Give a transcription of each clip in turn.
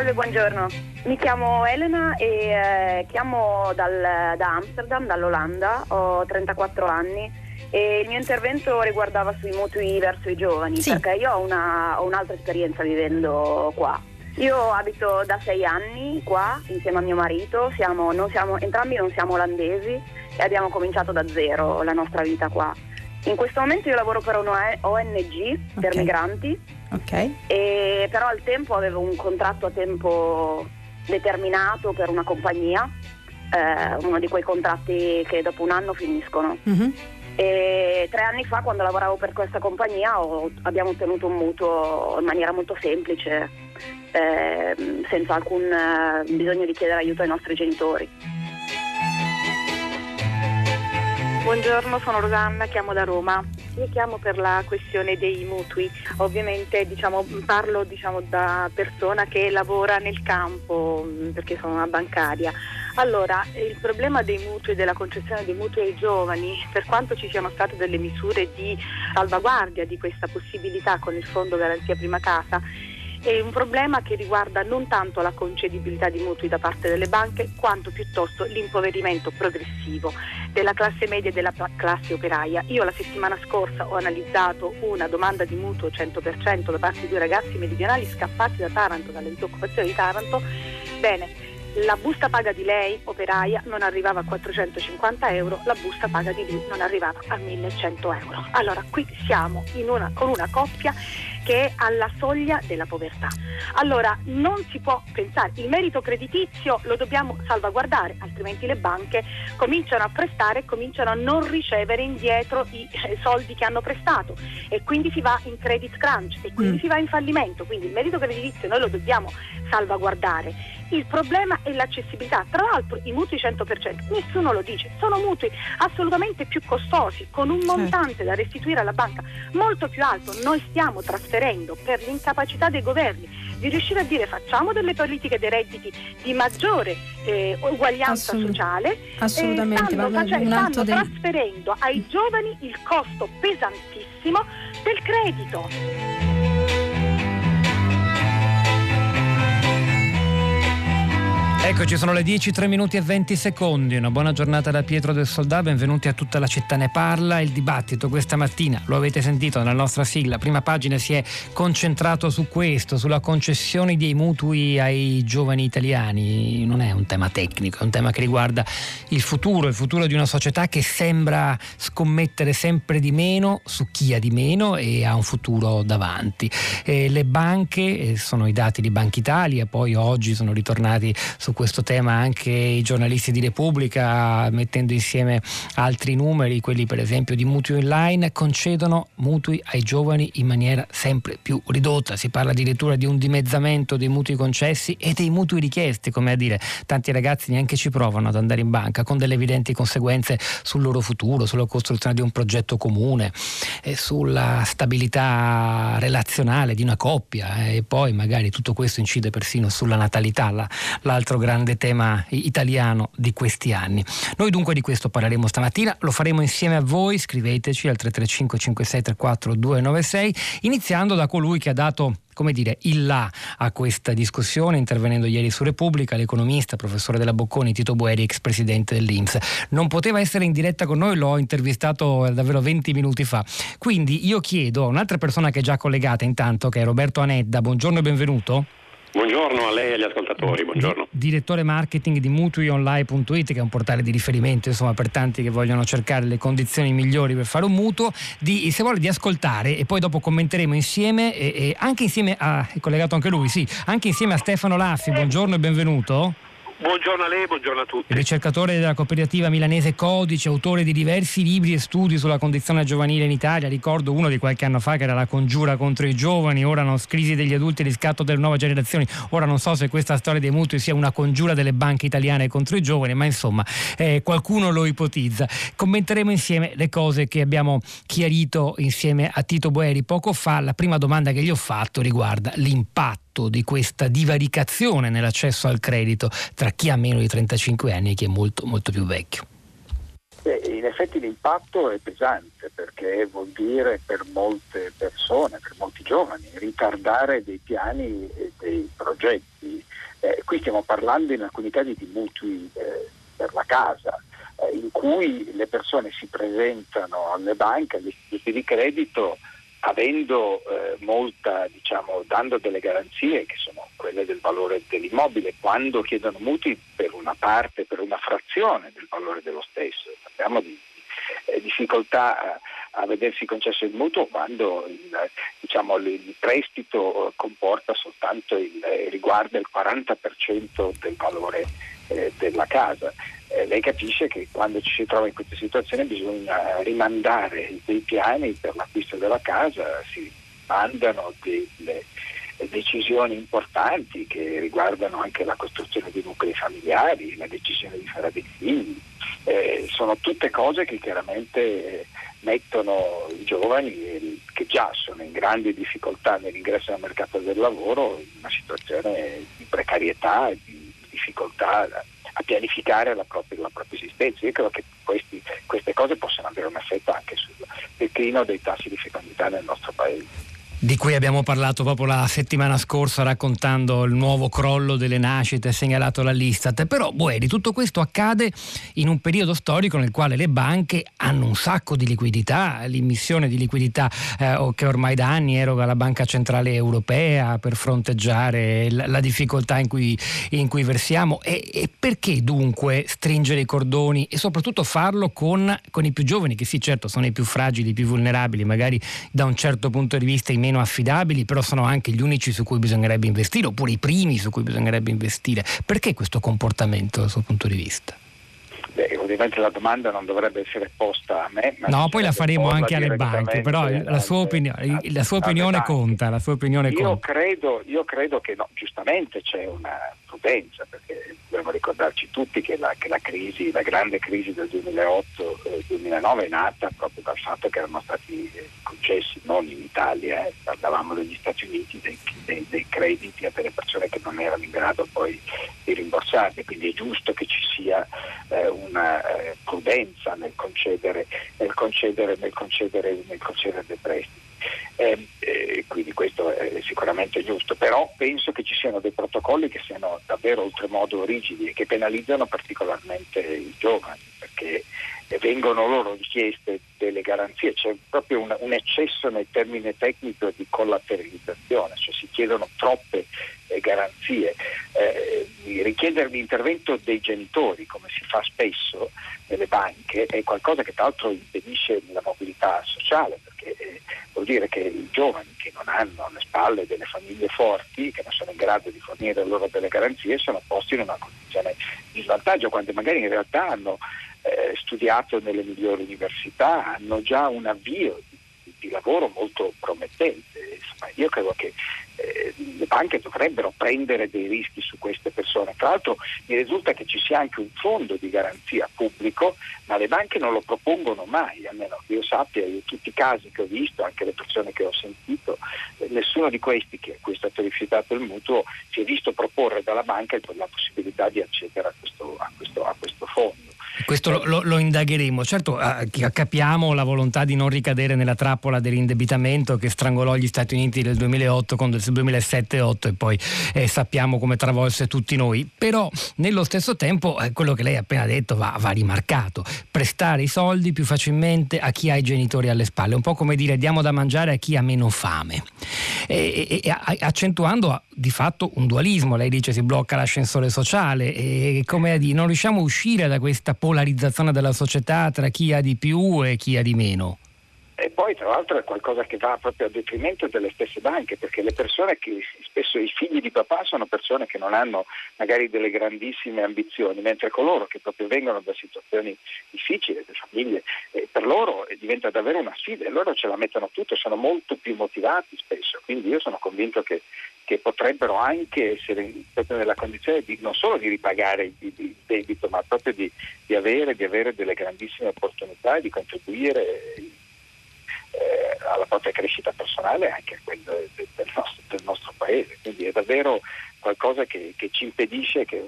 Salve, buongiorno. Mi chiamo Elena e eh, chiamo dal, da Amsterdam, dall'Olanda, ho 34 anni e il mio intervento riguardava sui mutui verso i giovani Sì. perché io ho, una- ho un'altra esperienza vivendo qua. Io abito da sei anni qua insieme a mio marito, siamo- non siamo- entrambi non siamo olandesi e abbiamo cominciato da zero la nostra vita qua. In questo momento io lavoro per una ONG per Ok. migranti Ok. e però al tempo avevo un contratto a tempo determinato per una compagnia, eh, uno di quei contratti che dopo un anno finiscono. Mhm. E tre anni fa, quando lavoravo per questa compagnia, ho- abbiamo ottenuto un mutuo in maniera molto semplice, ehm, senza alcun eh, bisogno di chiedere aiuto ai nostri genitori. Buongiorno, sono Rosanna, chiamo da Roma. Io chiamo per la questione dei mutui. Ovviamente diciamo, parlo diciamo, da persona che lavora nel campo mh, perché sono una bancaria. Allora, il problema dei mutui, della concessione dei mutui ai giovani, per quanto ci siano state delle misure di salvaguardia di questa possibilità con il Fondo Garanzia Prima Casa, è un problema che riguarda non tanto la concedibilità di mutui da parte delle banche, quanto piuttosto l'impoverimento progressivo della classe media e della classe operaia. Io la settimana scorsa ho analizzato una domanda di mutuo 100% da parte di due ragazzi meridionali scappati da Taranto, dalle disoccupazioni di Taranto. Bene, la busta paga di lei, operaia, non arrivava a 450 euro, la busta paga di lui non arrivava a 1100 euro. Allora, qui siamo una- con una coppia che è alla soglia della povertà. Allora, non si può pensare, il merito creditizio lo dobbiamo salvaguardare, altrimenti le banche cominciano a prestare e cominciano a non ricevere indietro i eh, soldi che hanno prestato e quindi si va in credit crunch e quindi Mm. si va in fallimento, quindi il merito creditizio noi lo dobbiamo salvaguardare. Il problema è l'accessibilità, tra l'altro i mutui 100%, nessuno lo dice, sono mutui assolutamente più costosi, con un Certo. montante da restituire alla banca molto più alto. Noi stiamo trasferendo per l'incapacità dei governi di riuscire a dire facciamo delle politiche dei redditi di maggiore eh, uguaglianza Assolut- sociale assolutamente, eh, stanno, ma face- un altro stanno dei- trasferendo ai giovani il costo pesantissimo del credito. Eccoci, sono le 10, 3 minuti e 20 secondi. Una buona giornata da Pietro del Soldà. Benvenuti a tutta la città ne parla. Il dibattito questa mattina, lo avete sentito nella nostra sigla, prima pagina si è concentrato su questo, sulla concessione dei mutui ai giovani italiani. Non è un tema tecnico, è un tema che riguarda il futuro, il futuro di una società che sembra scommettere sempre di meno su chi ha di meno e ha un futuro davanti. Eh, le banche, eh, sono i dati di Banca Italia, poi oggi sono ritornati su questo tema anche i giornalisti di Repubblica, mettendo insieme altri numeri, quelli per esempio di mutui online, concedono mutui ai giovani in maniera sempre più ridotta. Si parla addirittura di un dimezzamento dei mutui concessi e dei mutui richiesti, come a dire, tanti ragazzi neanche ci provano ad andare in banca, con delle evidenti conseguenze sul loro futuro, sulla costruzione di un progetto comune, e sulla stabilità relazionale di una coppia eh, e poi magari tutto questo incide persino sulla natalità, la- l'altro grande tema italiano di questi anni. Noi dunque di questo parleremo stamattina, lo faremo insieme a voi, scriveteci al 335 5634 296, iniziando da colui che ha dato come dire, il là a questa discussione, intervenendo ieri su Repubblica, l'economista, professore della Bocconi, Tito Boeri, ex presidente dell'Inps. Non poteva essere in diretta con noi, l'ho intervistato davvero 20 minuti fa. Quindi io chiedo a un'altra persona che è già collegata intanto, che è Roberto Anedda, buongiorno e benvenuto. Buongiorno a lei e agli ascoltatori, buongiorno. Direttore marketing di mutuionline.it, che è un portale di riferimento insomma, per tanti che vogliono cercare le condizioni migliori per fare un mutuo. Di, se vuole di ascoltare e poi dopo commenteremo insieme, e, e anche insieme a, è collegato anche lui, sì, anche insieme a Stefano Laffi, buongiorno e benvenuto. Buongiorno a lei, buongiorno a tutti. Ricercatore della cooperativa milanese Codice, autore di diversi libri e studi sulla condizione giovanile in Italia. Ricordo uno di qualche anno fa che era La congiura contro i giovani, ora no, crisi degli adulti e riscatto delle nuove generazioni. Ora non so se questa storia dei mutui sia una congiura delle banche italiane contro i giovani, ma insomma eh, qualcuno lo ipotizza. Commenteremo insieme le cose che abbiamo chiarito insieme a Tito Boeri poco fa. La prima domanda che gli ho fatto riguarda l'impatto di questa divaricazione nell'accesso al credito tra chi ha meno di 35 anni e chi è molto molto più vecchio. Beh, in effetti l'impatto è pesante perché vuol dire per molte persone, per molti giovani, ritardare dei piani e dei progetti. Qui stiamo parlando in alcuni casi di mutui eh, per la casa, eh, in cui le persone si presentano alle banche, agli istituti di credito, avendo eh, molta, diciamo, dando delle garanzie che sono quelle del valore dell'immobile, quando chiedono mutui per una parte, per una frazione del valore dello stesso. Abbiamo di, eh, difficoltà a, a, vedersi concesso il mutuo quando il, diciamo, il prestito comporta soltanto il, riguarda il 40% del valore eh, della casa eh, lei capisce che quando ci si trova in questa situazione bisogna rimandare dei piani per l'acquisto della casa, si mandano delle decisioni importanti che riguardano anche la costruzione di nuclei familiari, la decisione di fare dei figli. Eh, sono tutte cose che chiaramente mettono i giovani che già sono in grandi difficoltà nell'ingresso al mercato del lavoro in una situazione di precarietà di difficoltà a pianificare la propria, la propria esistenza. Io credo che questi, queste cose possano avere un effetto anche sul declino dei tassi di fecondità nel nostro Paese di cui abbiamo parlato proprio la settimana scorsa raccontando il nuovo crollo delle nascite segnalato dall'Istat. Però Boeri, tutto questo accade in un periodo storico nel quale le banche hanno un sacco di liquidità, l'immissione di liquidità eh, che ormai da anni eroga la Banca Centrale Europea per fronteggiare la, la difficoltà in cui, in cui versiamo. E, e, perché dunque stringere i cordoni e soprattutto farlo con, con i più giovani, che sì certo sono i più fragili, i più vulnerabili, magari da un certo punto di vista i meno meno affidabili, però sono anche gli unici su cui bisognerebbe investire, oppure i primi su cui bisognerebbe investire. Perché questo comportamento dal suo punto di vista? Beh, ovviamente la domanda non dovrebbe essere posta a me. no, poi la faremo anche alle banche, però la sua, opinione, la sua opinione conta. La sua opinione io, conta. Credo, io credo che no, giustamente c'è una prudenza, perché dobbiamo ricordarci tutti che la, che la, crisi, la grande crisi del 2008-2009 eh, è nata proprio dal fatto che erano stati eh, concessi, non in Italia, eh, parlavamo degli Stati Uniti, dei, dei, dei, crediti a delle persone che non erano in grado poi di rimborsarli, quindi è giusto che ci sia eh, una prudenza nel concedere, nel concedere, nel concedere, nel concedere dei prestiti. Eh, eh, quindi questo è sicuramente giusto, però penso che ci siano dei protocolli che siano davvero oltremodo rigidi e che penalizzano particolarmente i giovani, perché vengono loro richieste delle garanzie, c'è proprio un, un eccesso nel termine tecnico di collateralizzazione, cioè si chiedono troppe eh, garanzie. Eh, richiedere l'intervento dei genitori, come si fa spesso nelle banche, è qualcosa che tra l'altro impedisce la mobilità sociale, perché eh, vuol dire che i giovani che non hanno alle spalle delle famiglie forti, che non sono in grado di fornire loro delle garanzie, sono posti in una condizione di svantaggio, quando magari in realtà hanno eh, studiato nelle migliori università, hanno già un avvio di, di lavoro molto promettente. Insomma, io credo che eh, le banche dovrebbero prendere dei rischi su queste persone. Tra l'altro mi risulta che ci sia anche un fondo di garanzia pubblico, ma le banche non lo propongono mai, almeno che io sappia, in tutti i casi che ho visto, anche le persone che ho sentito, eh, nessuno di questi che a cui è stato rifiutato il mutuo si è visto proporre dalla banca la possibilità di accedere a questo, a questo, a questo fondo. Questo lo, lo, indagheremo. Certo, eh, capiamo la volontà di non ricadere nella trappola dell'indebitamento che strangolò gli Stati Uniti nel 2008 con il 2007-2008 e poi eh, sappiamo come travolse tutti noi. Però nello stesso tempo eh, quello che lei ha appena detto va, va, rimarcato. Prestare i soldi più facilmente a chi ha i genitori alle spalle, un po' come dire diamo da mangiare a chi ha meno fame. E, e, e accentuando di fatto un dualismo, lei dice si blocca l'ascensore sociale e come a dire non riusciamo a uscire da questa polarizzazione della società tra chi ha di più e chi ha di meno. E poi tra l'altro è qualcosa che va proprio a detrimento delle stesse banche, perché le persone che spesso i figli di papà sono persone che non hanno magari delle grandissime ambizioni, mentre coloro che proprio vengono da situazioni difficili, le famiglie, eh, per loro diventa davvero una sfida e loro ce la mettono tutto, sono molto più motivati spesso, quindi io sono convinto che, che potrebbero anche essere nella condizione di, non solo di ripagare il, debito, ma proprio di, di, avere, di avere delle grandissime opportunità di contribuire eh, alla propria crescita personale e anche a quella del, del, nostro, paese. Quindi è davvero qualcosa che, che ci impedisce, che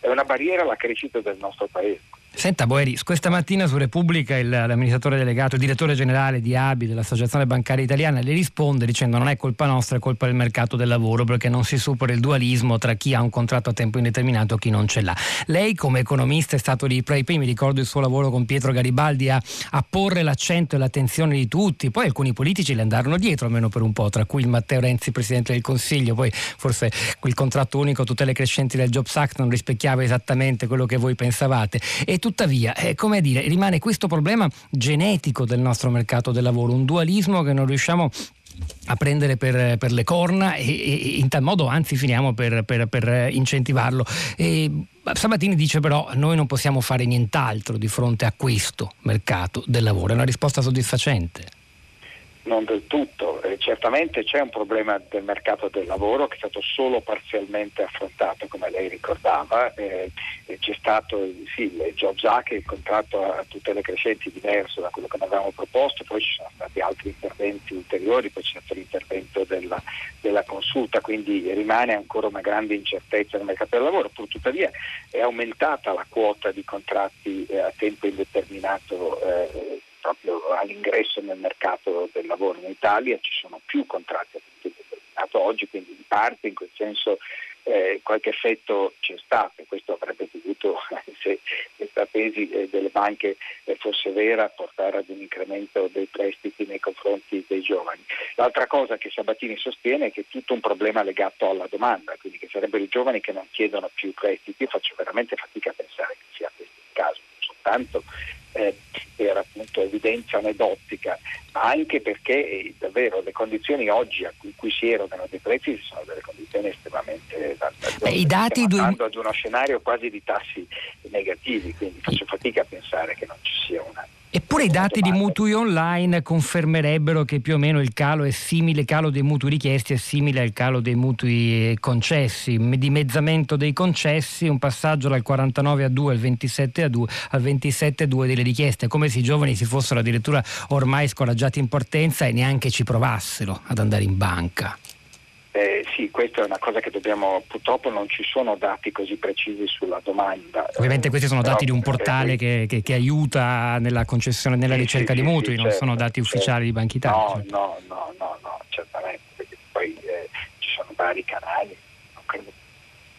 è una barriera alla crescita del nostro paese. Senta Boeri, questa mattina su Repubblica il, l'amministratore delegato, il direttore generale di ABI dell'Associazione Bancaria Italiana le risponde dicendo non è colpa nostra, è colpa del mercato del lavoro perché non si supera il dualismo tra chi ha un contratto a tempo indeterminato e chi non ce l'ha. Lei come economista è stato lì tra i primi, ricordo il suo lavoro con Pietro Garibaldi a, a porre l'accento e l'attenzione di tutti, poi alcuni politici le andarono dietro almeno per un po', tra cui il Matteo Renzi, Presidente del Consiglio, poi forse quel contratto unico, tutele crescenti del Jobs Act non rispecchiava esattamente quello che voi pensavate. E tuttavia, eh, come dire, rimane questo problema genetico del nostro mercato del lavoro, un dualismo che non riusciamo a prendere per, per le corna e, e, in tal modo anzi finiamo per, per, per incentivarlo. E, Sabatini dice però noi non possiamo fare nient'altro di fronte a questo mercato del lavoro, è una risposta soddisfacente non del tutto. Eh, certamente c'è un problema del mercato del lavoro che è stato solo parzialmente affrontato, come lei ricordava. Eh, c'è stato sì, il Jobs Act, il contratto a tutele crescenti diverso da quello che avevamo proposto, poi ci sono stati altri interventi ulteriori, poi c'è stato l'intervento della, della consulta, quindi rimane ancora una grande incertezza nel mercato del lavoro. Pur tuttavia è aumentata la quota di contratti eh, a tempo indeterminato eh, proprio all'ingresso nel mercato del lavoro in Italia ci sono più contratti a tempo determinato oggi, quindi in parte in quel senso eh, qualche effetto c'è stato, questo avrebbe dovuto, se questa tesi eh, delle banche eh, fosse vera, portare ad un incremento dei prestiti nei confronti dei giovani. L'altra cosa che Sabatini sostiene è che è tutto un problema legato alla domanda, quindi che sarebbero i giovani che non chiedono più prestiti. Io faccio veramente fatica a pensare che sia questo il caso, non soltanto eh, per appunto evidenza aneddotica, ma anche perché eh, davvero le condizioni oggi a cui, cui si erogano dei prezzi sono delle condizioni estremamente Beh, i dati stiamo due... ad uno scenario quasi di tassi negativi, quindi faccio fatica a pensare che non ci sia una Eppure i dati di mutui online confermerebbero che più o meno il calo è simile, il calo dei mutui richiesti è simile al calo dei mutui concessi, dimezzamento dei concessi, un passaggio dal 49 a 2 al 27 a 2 al 27 a 2 delle richieste, come se i giovani si fossero addirittura ormai scoraggiati in partenza e neanche ci provassero ad andare in banca. Eh, sì, questa è una cosa che dobbiamo, purtroppo non ci sono dati così precisi sulla domanda. Ovviamente questi sono Però, dati di un portale eh, che, che, che, aiuta nella concessione, nella sì, ricerca sì, di mutui, sì, non certo, sono dati certo. ufficiali di Banca Italia. No, certo. no, no, no, no, certamente, perché poi eh, ci sono vari canali, non credo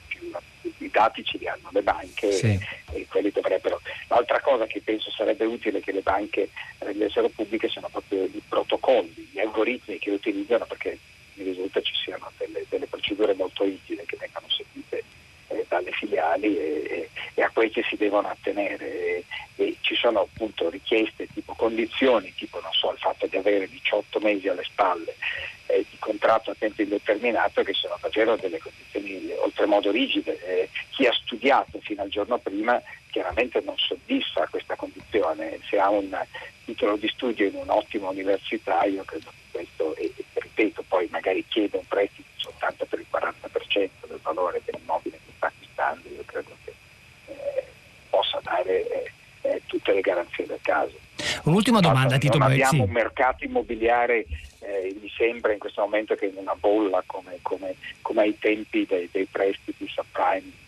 più, i dati ce li hanno le banche e, e quelli dovrebbero. L'altra cosa che penso sarebbe utile che le banche rendessero pubbliche sono proprio i protocolli, gli algoritmi che utilizzano perché mi risulta ci siano delle, delle procedure molto rigide che vengono seguite eh, dalle filiali e, e, a queste si devono attenere e, ci sono appunto richieste tipo condizioni, tipo so, il fatto di avere 18 mesi alle spalle eh, di contratto a tempo indeterminato che sono davvero delle condizioni oltremodo rigide. Eh, chi ha studiato fino al giorno prima chiaramente non soddisfa questa condizione, se ha un titolo di studio in un'ottima università io credo che questo è, ripeto, poi magari chiede un prestito soltanto per il 40% del valore dell'immobile che sta acquistando, io credo che eh, possa dare eh, eh, tutte le garanzie del caso. Un'ultima domanda, Tito Non abbiamo un mercato immobiliare, eh, mi sembra in questo momento che in una bolla come, come, come ai tempi dei, dei prestiti subprime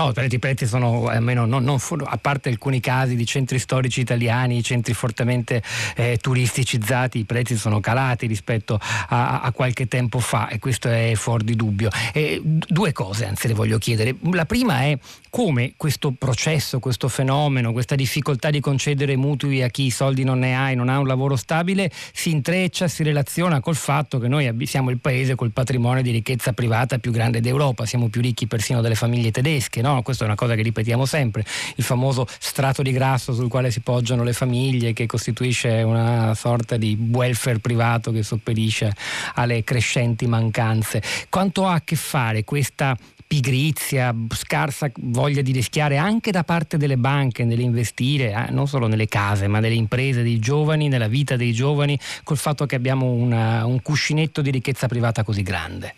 No, i prezzi sono almeno non, non, a parte alcuni casi di centri storici italiani, centri fortemente eh, turisticizzati, i prezzi sono calati rispetto a, a, qualche tempo fa e questo è fuori di dubbio. E due cose anzi le voglio chiedere. La prima è come questo processo, questo fenomeno, questa difficoltà di concedere mutui a chi i soldi non ne ha e non ha un lavoro stabile si intreccia, si relaziona col fatto che noi siamo il paese col patrimonio di ricchezza privata più grande d'Europa, siamo più ricchi persino delle famiglie tedesche anche, no? questa è una cosa che ripetiamo sempre, il famoso strato di grasso sul quale si poggiano le famiglie che costituisce una sorta di welfare privato che sopperisce alle crescenti mancanze. Quanto ha a che fare questa pigrizia, scarsa voglia di rischiare anche da parte delle banche nell'investire, eh, non solo nelle case, ma nelle imprese dei giovani, nella vita dei giovani, col fatto che abbiamo una, un cuscinetto di ricchezza privata così grande.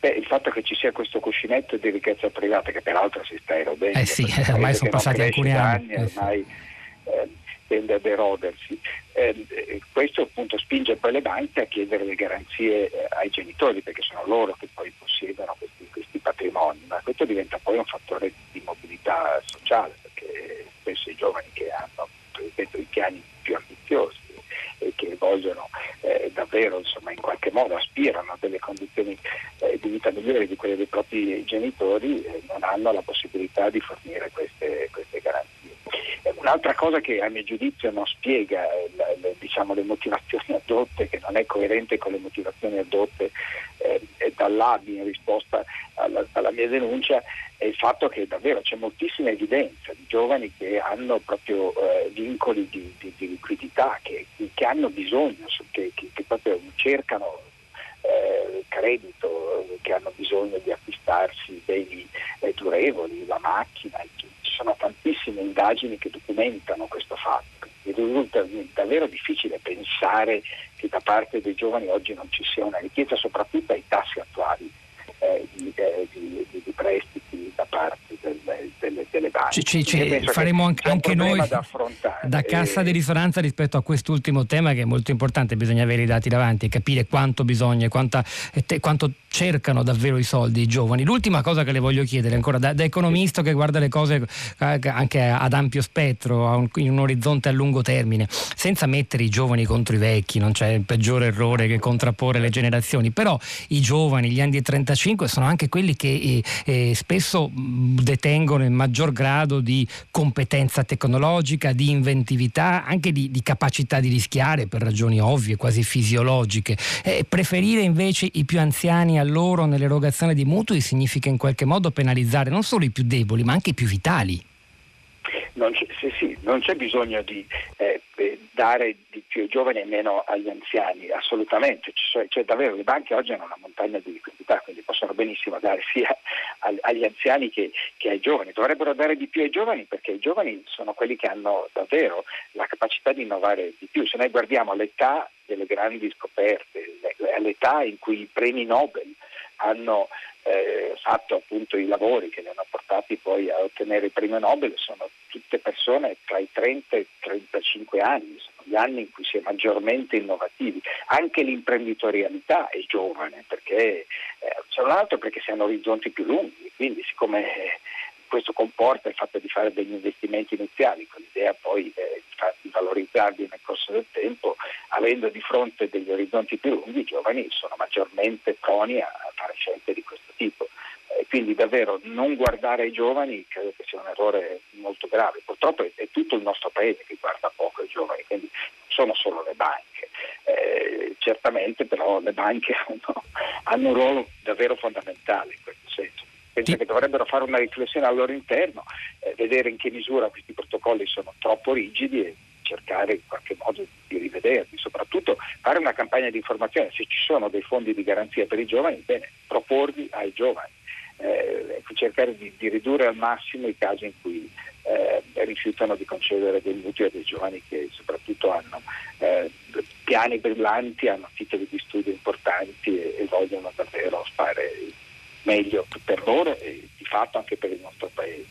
Beh, il fatto che ci sia questo cuscinetto di ricchezza privata, che peraltro si sta erodendo, eh sì, ormai sono passati alcuni anni, anni ormai eh, tende ad erodersi. Eh, questo appunto spinge poi le banche a chiedere le garanzie eh, ai genitori, perché sono loro che poi possiedono questi, questi patrimoni, ma questo diventa poi un fattore di mobilità sociale, perché spesso i giovani che hanno ripeto, i piani più ambiziosi e che vogliono eh, davvero insomma, in qualche modo aspirano a delle condizioni eh, di vita migliori di quelle dei propri genitori eh, non hanno la possibilità di fornire queste, queste garanzie. Un'altra cosa che a mio giudizio non spiega le, le, diciamo, le motivazioni adotte, che non è coerente con le motivazioni adotte eh, dall'ABI in risposta alla, alla, mia denuncia, è il fatto che davvero c'è moltissima evidenza di giovani che hanno proprio eh, vincoli di, di, di liquidità, che, che, hanno bisogno, che, che, che proprio cercano eh, hanno bisogno di acquistarsi beni durevoli, la macchina, ci sono tantissime indagini che documentano questo fatto. Mi risulta davvero difficile pensare che da parte dei giovani oggi non ci sia una richiesta, soprattutto ai tassi attuali eh, di, eh, di, di, prestiti da parte delle, banche. Ci, ci faremo anche, anche noi da, da cassa di risonanza rispetto a quest'ultimo tema che è molto importante, bisogna avere i dati davanti e capire quanto bisogna, quanta, quanto cercano davvero i soldi i giovani. L'ultima cosa che le voglio chiedere ancora da, da economista che guarda le cose eh, anche ad ampio spettro, un, in un orizzonte a lungo termine, senza mettere i giovani contro i vecchi, non c'è il peggiore errore che contrapporre le generazioni, però i giovani, gli anni 35 sono anche quelli che eh, eh, spesso detengono il maggior grado di competenza tecnologica, di inventività, anche di, di capacità di rischiare per ragioni ovvie, quasi fisiologiche. Eh, preferire invece i più anziani a loro nell'erogazione di mutui significa in qualche modo penalizzare non solo i più deboli ma anche i più vitali. Non c'è, sì, sì, non c'è bisogno di eh, dare di più ai giovani e meno agli anziani, assolutamente. Cioè, cioè, davvero le banche oggi hanno una montagna di liquidità, quindi possono benissimo dare sia agli anziani che, che, ai giovani. Dovrebbero dare di più ai giovani perché i giovani sono quelli che hanno davvero la capacità di innovare di più. Se noi guardiamo l'età delle grandi scoperte, all'età in cui i premi Nobel hanno eh, fatto appunto i lavori che li hanno portati poi a ottenere il premio Nobel sono tutte persone tra i 30 e i 35 anni, sono gli anni in cui si è maggiormente innovativi. Anche l'imprenditorialità è giovane, perché, eh, non altro perché si hanno orizzonti più lunghi, quindi siccome questo comporta il fatto di fare degli investimenti iniziali con l'idea poi eh, di valorizzarli nel corso del tempo, avendo di fronte degli orizzonti più lunghi, i giovani sono maggiormente proni a fare scelte di questo tipo. Eh, quindi davvero non guardare ai giovani credo che sia un errore molto grave. Purtroppo è, è tutto il nostro paese che guarda poco ai giovani, quindi non sono solo le banche. Eh, certamente però le banche hanno, hanno un ruolo davvero fondamentale in questo senso penso che dovrebbero fare una riflessione al loro interno, eh, vedere in che misura questi protocolli sono troppo rigidi e cercare in qualche modo di rivederli, soprattutto fare una campagna di informazione, se ci sono dei fondi di garanzia per i giovani, bene, proporli ai giovani, eh, ecco, cercare di, di, ridurre al massimo i casi in cui eh, rifiutano di concedere dei mutui a dei giovani che soprattutto hanno eh, piani brillanti, hanno titoli di studio importanti e, e vogliono davvero fare meglio per loro e di fatto anche per il nostro paese.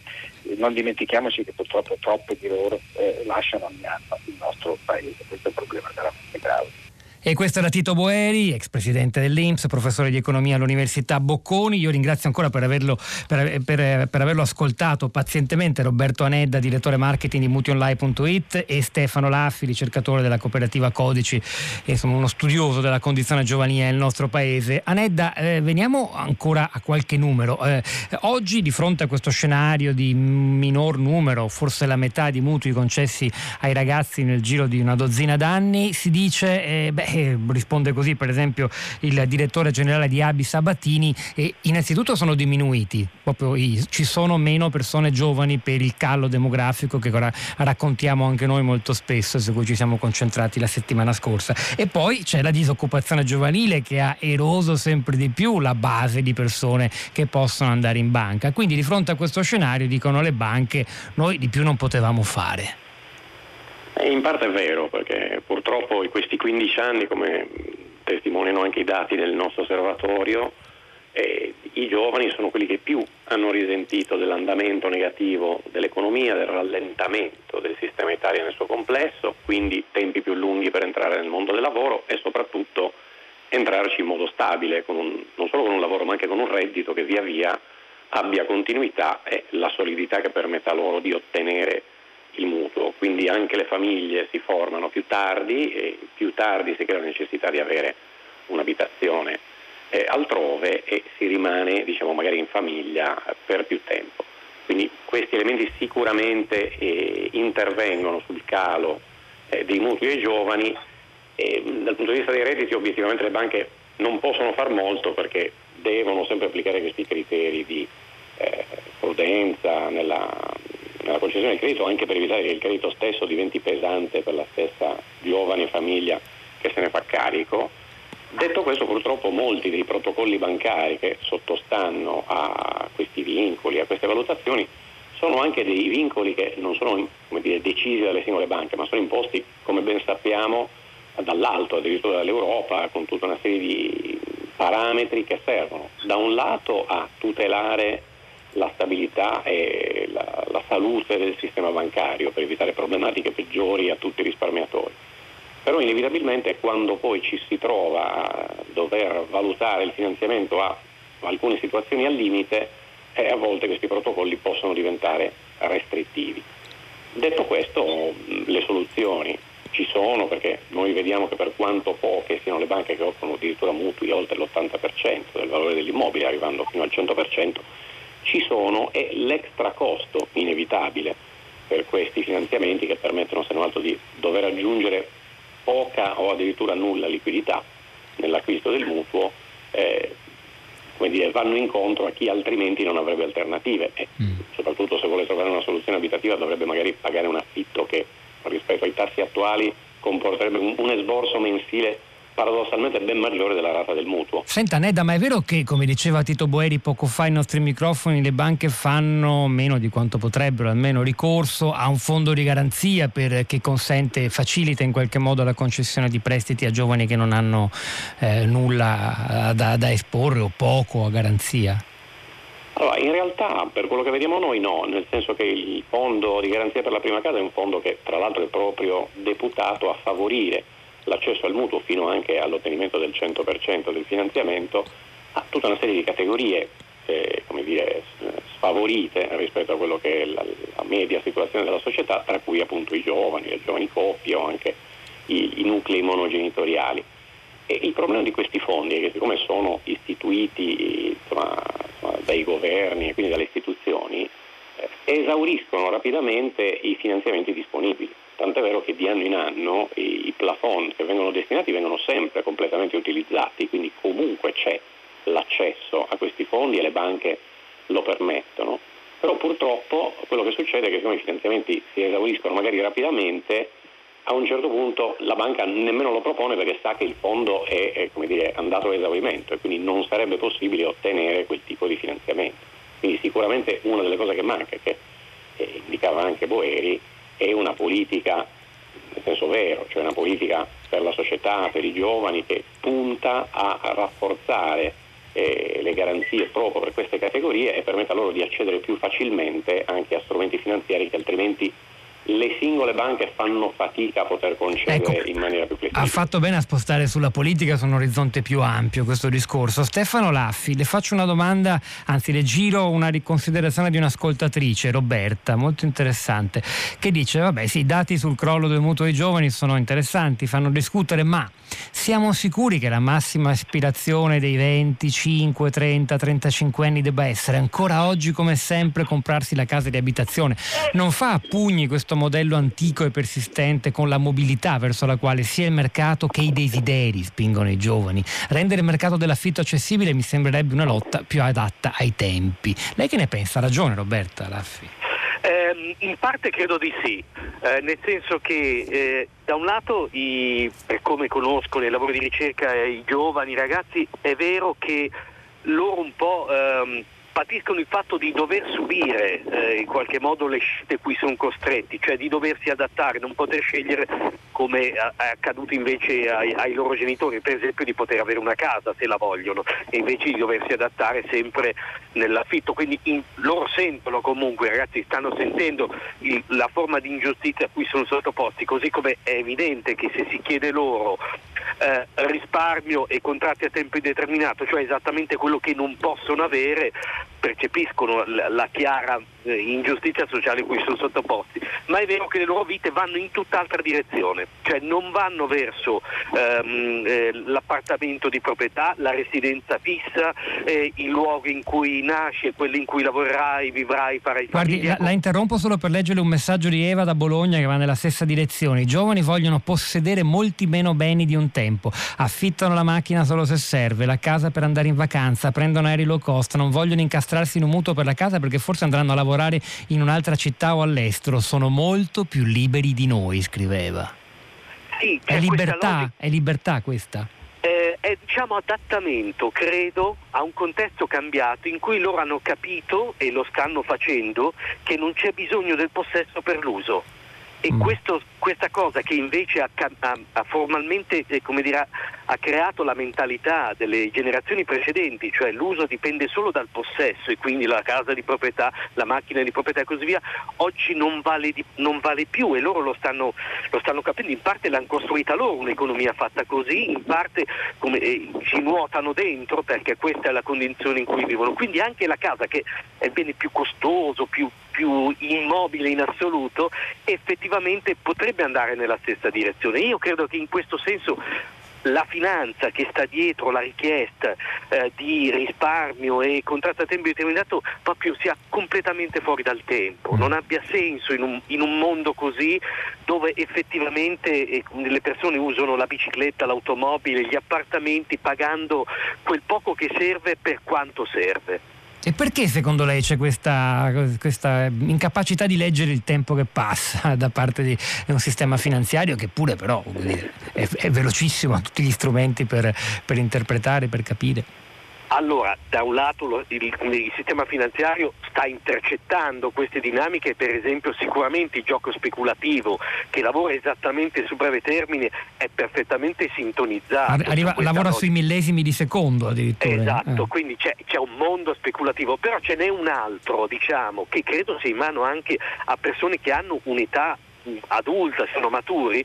Non dimentichiamoci che purtroppo troppe di loro eh, lasciano ogni anno il nostro paese, questo è un problema veramente grave. E questo era Tito Boeri, ex presidente dell'Inps, professore di economia all'Università Bocconi. Io ringrazio ancora per averlo, per, per, per averlo ascoltato pazientemente Roberto Anedda, direttore marketing di mutionline.it e Stefano Laffi, ricercatore della cooperativa Codici, insomma uno studioso della condizione giovanile nel nostro paese. Anedda, eh, veniamo ancora a qualche numero. Eh, oggi di fronte a questo scenario di minor numero, forse la metà di mutui concessi ai ragazzi nel giro di una dozzina d'anni, si dice, eh, beh, risponde così per esempio il direttore generale di Abi Sabatini, eh, innanzitutto sono diminuiti, proprio i, ci sono meno persone giovani per il callo demografico che ora raccontiamo anche noi molto spesso, su cui ci siamo concentrati la settimana scorsa. E poi c'è la disoccupazione giovanile che ha eroso sempre di più la base di persone che possono andare in banca. Quindi di fronte a questo scenario dicono le banche noi di più non potevamo fare. In parte è vero, perché purtroppo in questi 15 anni, come testimoniano anche i dati del nostro osservatorio, eh, i giovani sono quelli che più hanno risentito dell'andamento negativo dell'economia, del rallentamento del sistema Italia nel suo complesso, quindi tempi più lunghi per entrare nel mondo del lavoro e soprattutto entrarci in modo stabile, un, non solo con un lavoro ma anche con un reddito che via via abbia continuità e la solidità che permetta loro di ottenere il mutuo, quindi anche le famiglie si formano più tardi e più tardi si crea la necessità di avere un'abitazione eh, altrove e si rimane diciamo, magari in famiglia per più tempo. Quindi questi elementi sicuramente eh, intervengono sul calo eh, dei mutui ai giovani e dal punto di vista dei redditi obiettivamente le banche non possono far molto perché devono sempre applicare questi criteri di eh, prudenza nella, nella concessione del credito anche per evitare che il credito stesso diventi pesante per la stessa giovane famiglia che se ne fa carico. Detto questo, purtroppo molti dei protocolli bancari che sottostanno a questi vincoli, a queste valutazioni, sono anche dei vincoli che non sono dire, decisi dalle singole banche, ma sono imposti, come ben sappiamo, dall'alto, addirittura dall'Europa, con tutta una serie di parametri che servono da un lato a tutelare la stabilità e la, la salute del sistema bancario per evitare problematiche peggiori a tutti i risparmiatori però inevitabilmente quando poi ci si trova a dover valutare il finanziamento a alcune situazioni al limite, eh, a volte questi protocolli possono diventare restrittivi. Detto questo, le soluzioni ci sono perché noi vediamo che per quanto poche siano le banche che offrono addirittura mutui oltre l'80% del valore dell'immobile, arrivando fino al 100%, ci sono e l'extra costo inevitabile per questi finanziamenti che permettono se non altro di dover aggiungere poca o addirittura nulla liquidità nell'acquisto del mutuo, eh, dire, vanno incontro a chi altrimenti non avrebbe alternative e mm. soprattutto se vuole trovare una soluzione abitativa dovrebbe magari pagare un affitto che rispetto ai tassi attuali comporterebbe un, un esborso mensile paradossalmente ben maggiore della rata del mutuo. Senta Neda, ma è vero che, come diceva Tito Boeri poco fa ai nostri microfoni, le banche fanno meno di quanto potrebbero, almeno ricorso a un fondo di garanzia per, che consente, facilita in qualche modo la concessione di prestiti a giovani che non hanno eh, nulla da, da esporre o poco a garanzia? Allora, in realtà per quello che vediamo noi no, nel senso che il fondo di garanzia per la prima casa è un fondo che tra l'altro è proprio deputato a favorire l'accesso al mutuo fino anche all'ottenimento del 100% del finanziamento a tutta una serie di categorie eh, dire, sfavorite rispetto a quello che è la, la, media situazione della società, tra cui appunto i giovani, le giovani coppie o anche i, i nuclei monogenitoriali. E il problema di questi fondi è che siccome sono istituiti insomma, dai governi e quindi dalle istituzioni, eh, esauriscono rapidamente i finanziamenti disponibili. Tant'è vero che di anno in anno i, i plafond che vengono destinati vengono sempre completamente utilizzati, quindi comunque c'è l'accesso a questi fondi e le banche lo permettono. Però purtroppo quello che succede è che siccome i finanziamenti si esauriscono magari rapidamente, a un certo punto la banca nemmeno lo propone perché sa che il fondo è, è dire, andato a esaurimento e quindi non sarebbe possibile ottenere quel tipo di finanziamento. Quindi sicuramente una delle cose che manca, che eh, indicava anche Boeri, è una politica nel senso vero, cioè una politica per la società, per i giovani che punta a rafforzare eh, le garanzie proprio per queste categorie e permetta loro di accedere più facilmente anche a strumenti finanziari che altrimenti le singole banche fanno fatica a poter concedere ecco, in maniera più flessibile. Ha fatto bene a spostare sulla politica su un orizzonte più ampio questo discorso. Stefano Laffi, le faccio una domanda, anzi le giro una riconsiderazione di un'ascoltatrice, Roberta, molto interessante, che dice, vabbè sì, i dati sul crollo del mutuo ai giovani sono interessanti, fanno discutere, ma siamo sicuri che la massima aspirazione dei 25, 30, 35 anni debba essere ancora oggi come sempre comprarsi la casa di abitazione? Non fa a pugni questo modello antico e persistente con la mobilità verso la quale sia il mercato che i desideri spingono i giovani. Rendere il mercato dell'affitto accessibile mi sembrerebbe una lotta più adatta ai tempi. Lei che ne pensa? Ha ragione Roberta Laffi. Eh, in parte credo di sì, eh, nel senso che eh, da un lato, i, per come conosco nei lavori di ricerca i giovani, i ragazzi, è vero che loro un po' ehm, patiscono il fatto di dover subire eh, in qualche modo le scelte cui sono costretti, cioè di doversi adattare, non poter scegliere come è accaduto invece ai, ai, loro genitori, per esempio di poter avere una casa se la vogliono e invece di doversi adattare sempre nell'affitto. Quindi in, loro sentono comunque, ragazzi stanno sentendo il, la forma di ingiustizia a cui sono sottoposti, così come è evidente che se si chiede loro eh, risparmio e contratti a tempo indeterminato, cioè esattamente quello che non possono avere, percepiscono la, chiara ingiustizia sociale cui sono sottoposti, ma è vero che le loro vite vanno in tutt'altra direzione, cioè non vanno verso ehm, eh, l'appartamento di proprietà, la residenza fissa, eh, il luogo in cui nasci, quello in cui lavorerai, vivrai, farai Guardi, famiglia. la, la interrompo solo per leggere un messaggio di Eva da Bologna che va nella stessa direzione. I giovani vogliono possedere molti meno beni di un tempo, affittano la macchina solo se serve, la casa per andare in vacanza, prendono aerei low cost, non vogliono incastrarsi in un mutuo per la casa perché forse andranno a lavorare in un'altra città o all'estero, sono molto più liberi di noi, scriveva. Sì, È questa libertà, logica- è libertà questa. eh, è diciamo adattamento, credo, a un contesto cambiato in cui loro hanno capito, e lo stanno facendo, che non c'è bisogno del possesso per l'uso. E Mm. questo- questa cosa che invece ha, ha- ha formalmente eh, dire, ha creato la mentalità delle generazioni precedenti, cioè l'uso dipende solo dal possesso e quindi la casa di proprietà, la macchina di proprietà e così via, oggi non vale, di- non vale più e loro lo stanno, lo stanno capendo, in parte l'hanno costruita loro un'economia fatta così, in parte come, eh, ci nuotano dentro perché questa è la condizione in cui vivono. Quindi anche la casa che è il bene più costoso, più, più immobile in assoluto, effettivamente potrebbe andare nella stessa direzione. Io credo che in questo senso la finanza che sta dietro la richiesta eh, di risparmio e contratto a tempo determinato proprio sia completamente fuori dal tempo, non abbia senso in un, in un mondo così dove effettivamente eh, le persone usano la bicicletta, l'automobile, gli appartamenti pagando quel poco che serve per quanto serve. E perché secondo lei c'è questa, questa incapacità di leggere il tempo che passa da parte di un sistema finanziario che pure però è, è velocissimo, ha tutti gli strumenti per, per interpretare, per capire? Allora, da un lato lo- il, il sistema finanziario sta intercettando queste dinamiche, per esempio sicuramente il gioco speculativo che lavora esattamente su breve termine è perfettamente sintonizzato. Arri- arriva- su lavora logica. sui millesimi di secondo addirittura. Esatto, Eh. quindi c'è, c'è un mondo speculativo, però ce n'è un altro, diciamo, che credo sia in mano anche a persone che hanno un'età adulta, sono maturi,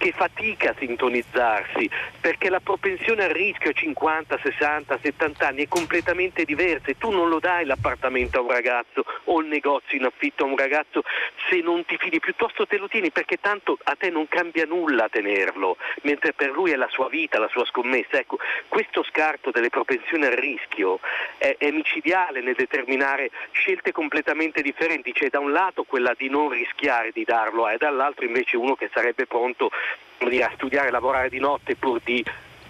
che fatica a sintonizzarsi, perché la propensione al rischio a 50, 60, 70 anni è completamente diversa e tu non lo dai l'appartamento a un ragazzo o il negozio in affitto a un ragazzo se non ti fidi, piuttosto te lo tieni perché tanto a te non cambia nulla tenerlo, mentre per lui è la sua vita, la sua scommessa. Ecco, questo scarto delle propensioni al rischio è, è micidiale nel determinare scelte completamente differenti, c'è da un lato quella di non rischiare di darlo e dall'altro invece uno che sarebbe pronto dire, a studiare e lavorare di notte pur di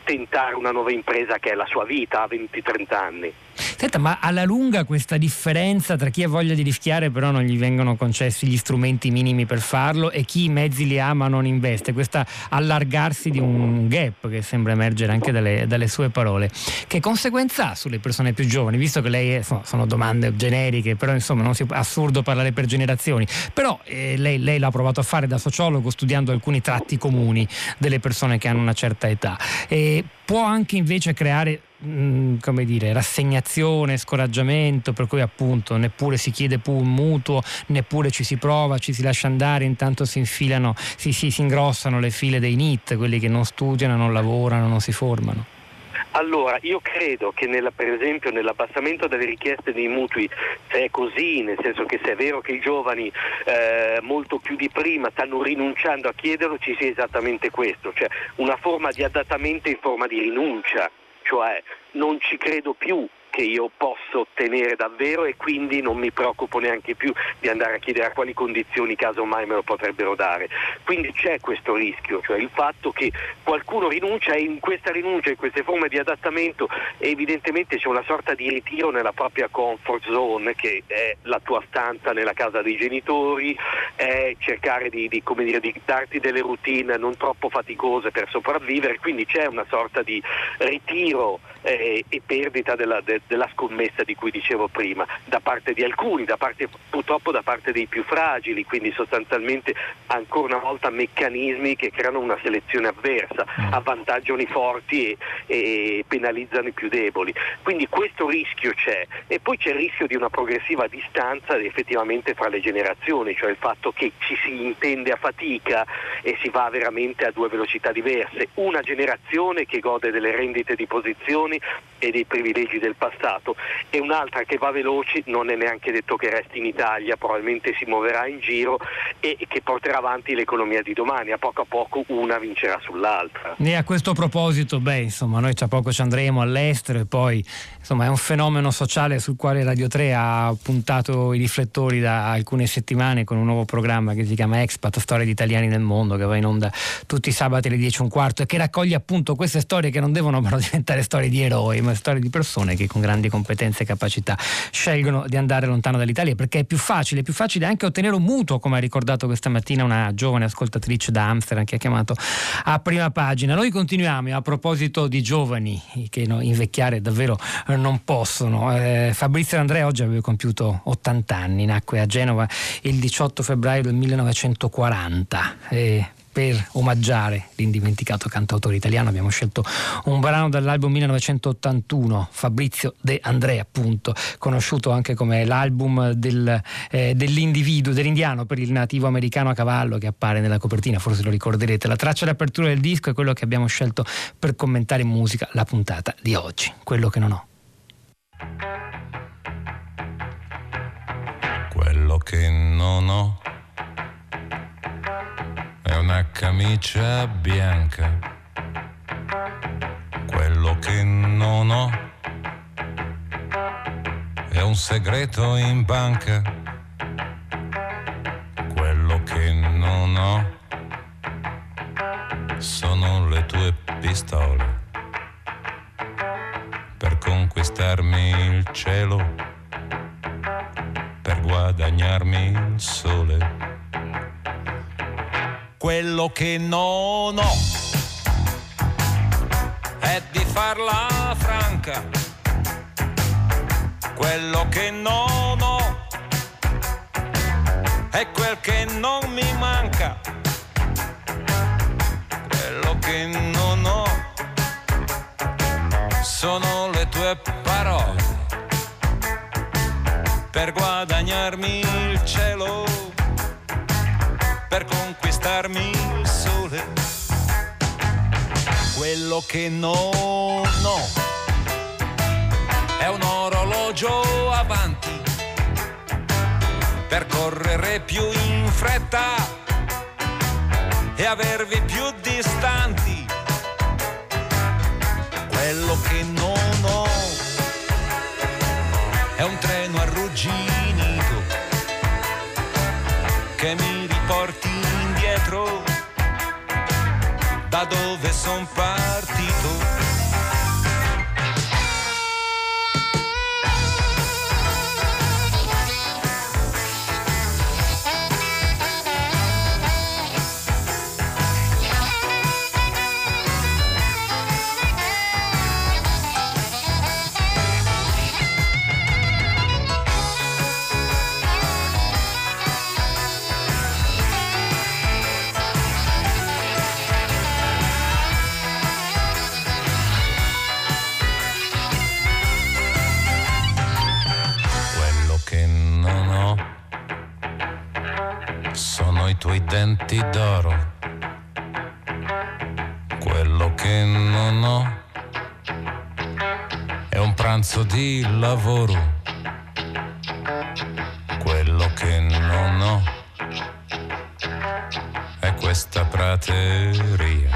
tentare una nuova impresa che è la sua vita a 20-30 anni. Senta, ma alla lunga questa differenza tra chi ha voglia di rischiare però non gli vengono concessi gli strumenti minimi per farlo e chi i mezzi li ha ma non investe, questo allargarsi di un gap che sembra emergere anche dalle, dalle sue parole, che conseguenza ha sulle persone più giovani? Visto che lei, è- insomma, sono domande generiche, però insomma non si, è assurdo parlare per generazioni, però eh, lei, lei l'ha provato a fare da sociologo studiando alcuni tratti comuni delle persone che hanno una certa età. E può anche invece creare mh, come dire, rassegnazione, scoraggiamento, per cui appunto neppure si chiede più un mutuo, neppure ci si prova, ci si lascia andare, intanto si infilano, si, si, si ingrossano le file dei NIT, quelli che non studiano, non lavorano, non si formano. Allora, io credo che nella- per esempio nell'abbassamento delle richieste dei mutui, se è così, nel senso che se è vero che i giovani eh, molto più di prima stanno rinunciando a chiederlo, ci sia esattamente questo, cioè una forma di adattamento in forma di rinuncia, cioè non ci credo più che io posso ottenere davvero e quindi non mi preoccupo neanche più di andare a chiedere a quali condizioni casomai me lo potrebbero dare. Quindi c'è questo rischio, cioè il fatto che qualcuno rinuncia e in questa rinuncia, in queste forme di adattamento evidentemente c'è una sorta di ritiro nella propria comfort zone che è la tua stanza nella casa dei genitori, è cercare di, di, dire, di darti delle routine non troppo faticose per sopravvivere, quindi c'è una sorta di ritiro eh, e perdita della, de- della scommessa di cui dicevo prima, da parte di alcuni, da parte, purtroppo da parte dei più fragili, quindi sostanzialmente ancora una volta meccanismi che creano una selezione avversa, avvantaggiano i forti e, e penalizzano i più deboli. Quindi questo rischio c'è e poi c'è il rischio di una progressiva distanza effettivamente fra le generazioni, cioè il fatto che ci si intende a fatica e si va veramente a due velocità diverse. Una generazione che gode delle rendite di posizione tradizioni e dei privilegi del passato e un'altra che va veloce, non è neanche detto che resti in Italia, probabilmente si muoverà in giro e che porterà avanti l'economia di domani, a poco a poco una vincerà sull'altra. E a questo proposito, beh, insomma, noi tra poco ci andremo all'estero e poi insomma, è un fenomeno sociale sul quale Radio 3 ha puntato i riflettori da alcune settimane con un nuovo programma che si chiama Expat, Storie di Italiani nel Mondo, che va in onda tutti i sabati alle 10 e un quarto e che raccoglie appunto queste storie che non devono però diventare storie di eroi, ma storie di persone che con grandi competenze e capacità scelgono di andare lontano dall'Italia perché è più facile, è più facile anche ottenere un mutuo, come ha ricordato questa mattina una giovane ascoltatrice da Amsterdam che ha chiamato a prima pagina. Noi continuiamo a proposito di giovani che no, invecchiare davvero non possono. Eh, Fabrizio Andrea oggi aveva compiuto 80 anni, nacque a Genova il 18 febbraio del 1940. Eh, per omaggiare l'indimenticato cantautore italiano abbiamo scelto un brano dall'album 1981 Fabrizio De Andrea appunto conosciuto anche come l'album del, eh, dell'individuo dell'indiano per il nativo americano a cavallo che appare nella copertina forse lo ricorderete la traccia d'apertura del disco è quello che abbiamo scelto per commentare in musica la puntata di oggi quello che non ho quello che non ho è una camicia bianca. Quello che non ho è un segreto in banca. Quello che non ho sono le tue pistole conquistarmi il cielo, per guadagnarmi il sole quello che non ho è di farla franca. Quello che non ho è quel che non mi manca. Quello che non sono le tue parole per guadagnarmi il cielo per conquistarmi il sole. Quello che non ho è un orologio avanti per correre più in fretta e avervi più distanti. Quello che non denti d'oro. Quello che non ho è un pranzo di lavoro. Quello che non ho è questa prateria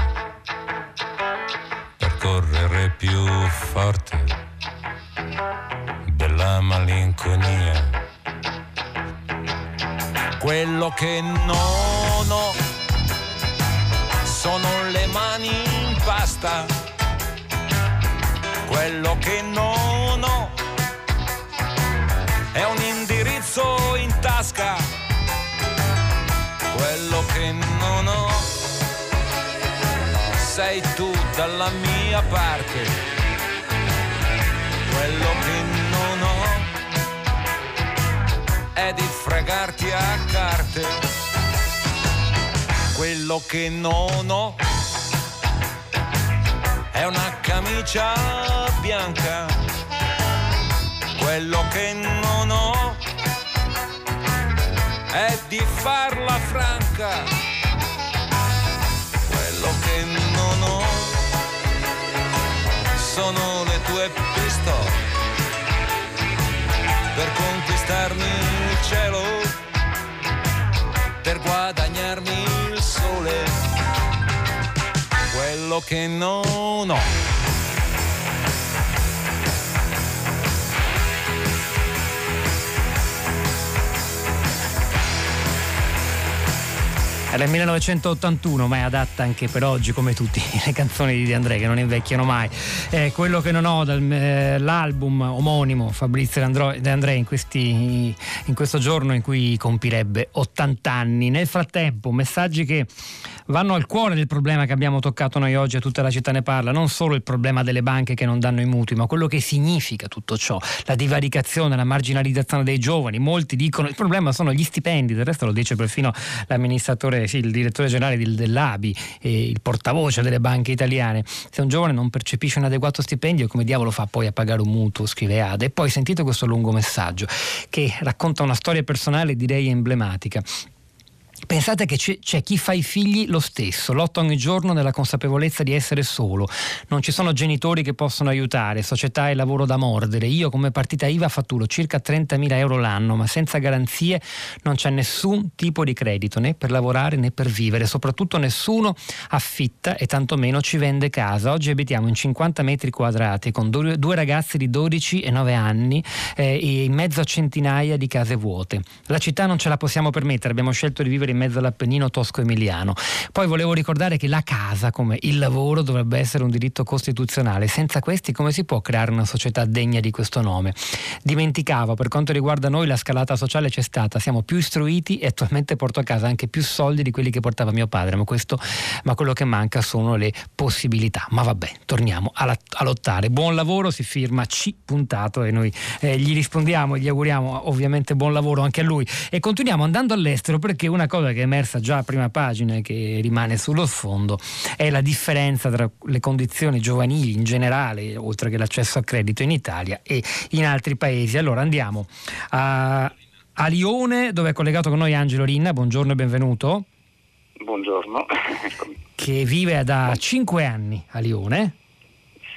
per correre più forte della malinconia quello che non ho sono le mani in pasta. Quello che non ho è un indirizzo in tasca. Quello che non ho sei tu dalla mia parte. Quello che non è di fregarti a carte. Quello che non ho è una camicia bianca. Quello che non ho è di farla franca. Quello che non ho sono le tue conquistarmi il cielo, per guadagnarmi il sole, quello che non ho. Il 1981, ma è adatta anche per oggi, come tutte le canzoni di De André, che non invecchiano mai. Eh, quello che non ho dall'album eh, omonimo Fabrizio De André in, in questo giorno in cui compirebbe 80 anni. Nel frattempo, messaggi che vanno al cuore del problema che abbiamo toccato noi oggi e tutta la città ne parla, non solo il problema delle banche che non danno i mutui, ma quello che significa tutto ciò, la divaricazione, la marginalizzazione dei giovani. Molti dicono il problema sono gli stipendi, del resto lo dice perfino l'amministratore sì, il direttore generale del, dell'ABI, eh, il portavoce delle banche italiane. Se un giovane non percepisce un adeguato stipendio, come diavolo fa poi a pagare un mutuo? Scrive Ade. E poi sentite questo lungo messaggio che racconta una storia personale direi emblematica. Pensate che c'è, chi fa i figli lo stesso, lotta ogni giorno nella consapevolezza di essere solo. Non ci sono genitori che possono aiutare, società e lavoro da mordere. Io come partita IVA fatturo circa 30.000 euro l'anno, ma senza garanzie non c'è nessun tipo di credito, né per lavorare né per vivere. Soprattutto nessuno affitta e tantomeno ci vende casa. Oggi abitiamo in 50 metri quadrati con due, due ragazzi di 12 e 9 anni eh, e in mezzo a centinaia di case vuote. La città non ce la possiamo permettere, abbiamo scelto di vivere in mezzo all'Appennino tosco-emiliano. Poi volevo ricordare che la casa, come il lavoro, dovrebbe essere un diritto costituzionale. Senza questi come si può creare una società degna di questo nome? Dimenticavo, per quanto riguarda noi la scalata sociale c'è stata, siamo più istruiti e attualmente porto a casa anche più soldi di quelli che portava mio padre, ma, questo, ma quello che manca sono le possibilità. Ma vabbè, torniamo a, a lottare. Buon lavoro, si firma C puntato e noi eh, gli rispondiamo e gli auguriamo ovviamente buon lavoro anche a lui. E continuiamo andando all'estero perché una cosa cosa che è emersa già a prima pagina e che rimane sullo sfondo è la differenza tra le condizioni giovanili in generale, oltre che l'accesso a credito in Italia e in altri paesi. Allora andiamo a, a Lione, dove è collegato con noi Angelo Rinna. Buongiorno e benvenuto. Buongiorno. che vive da 5 anni a Lione.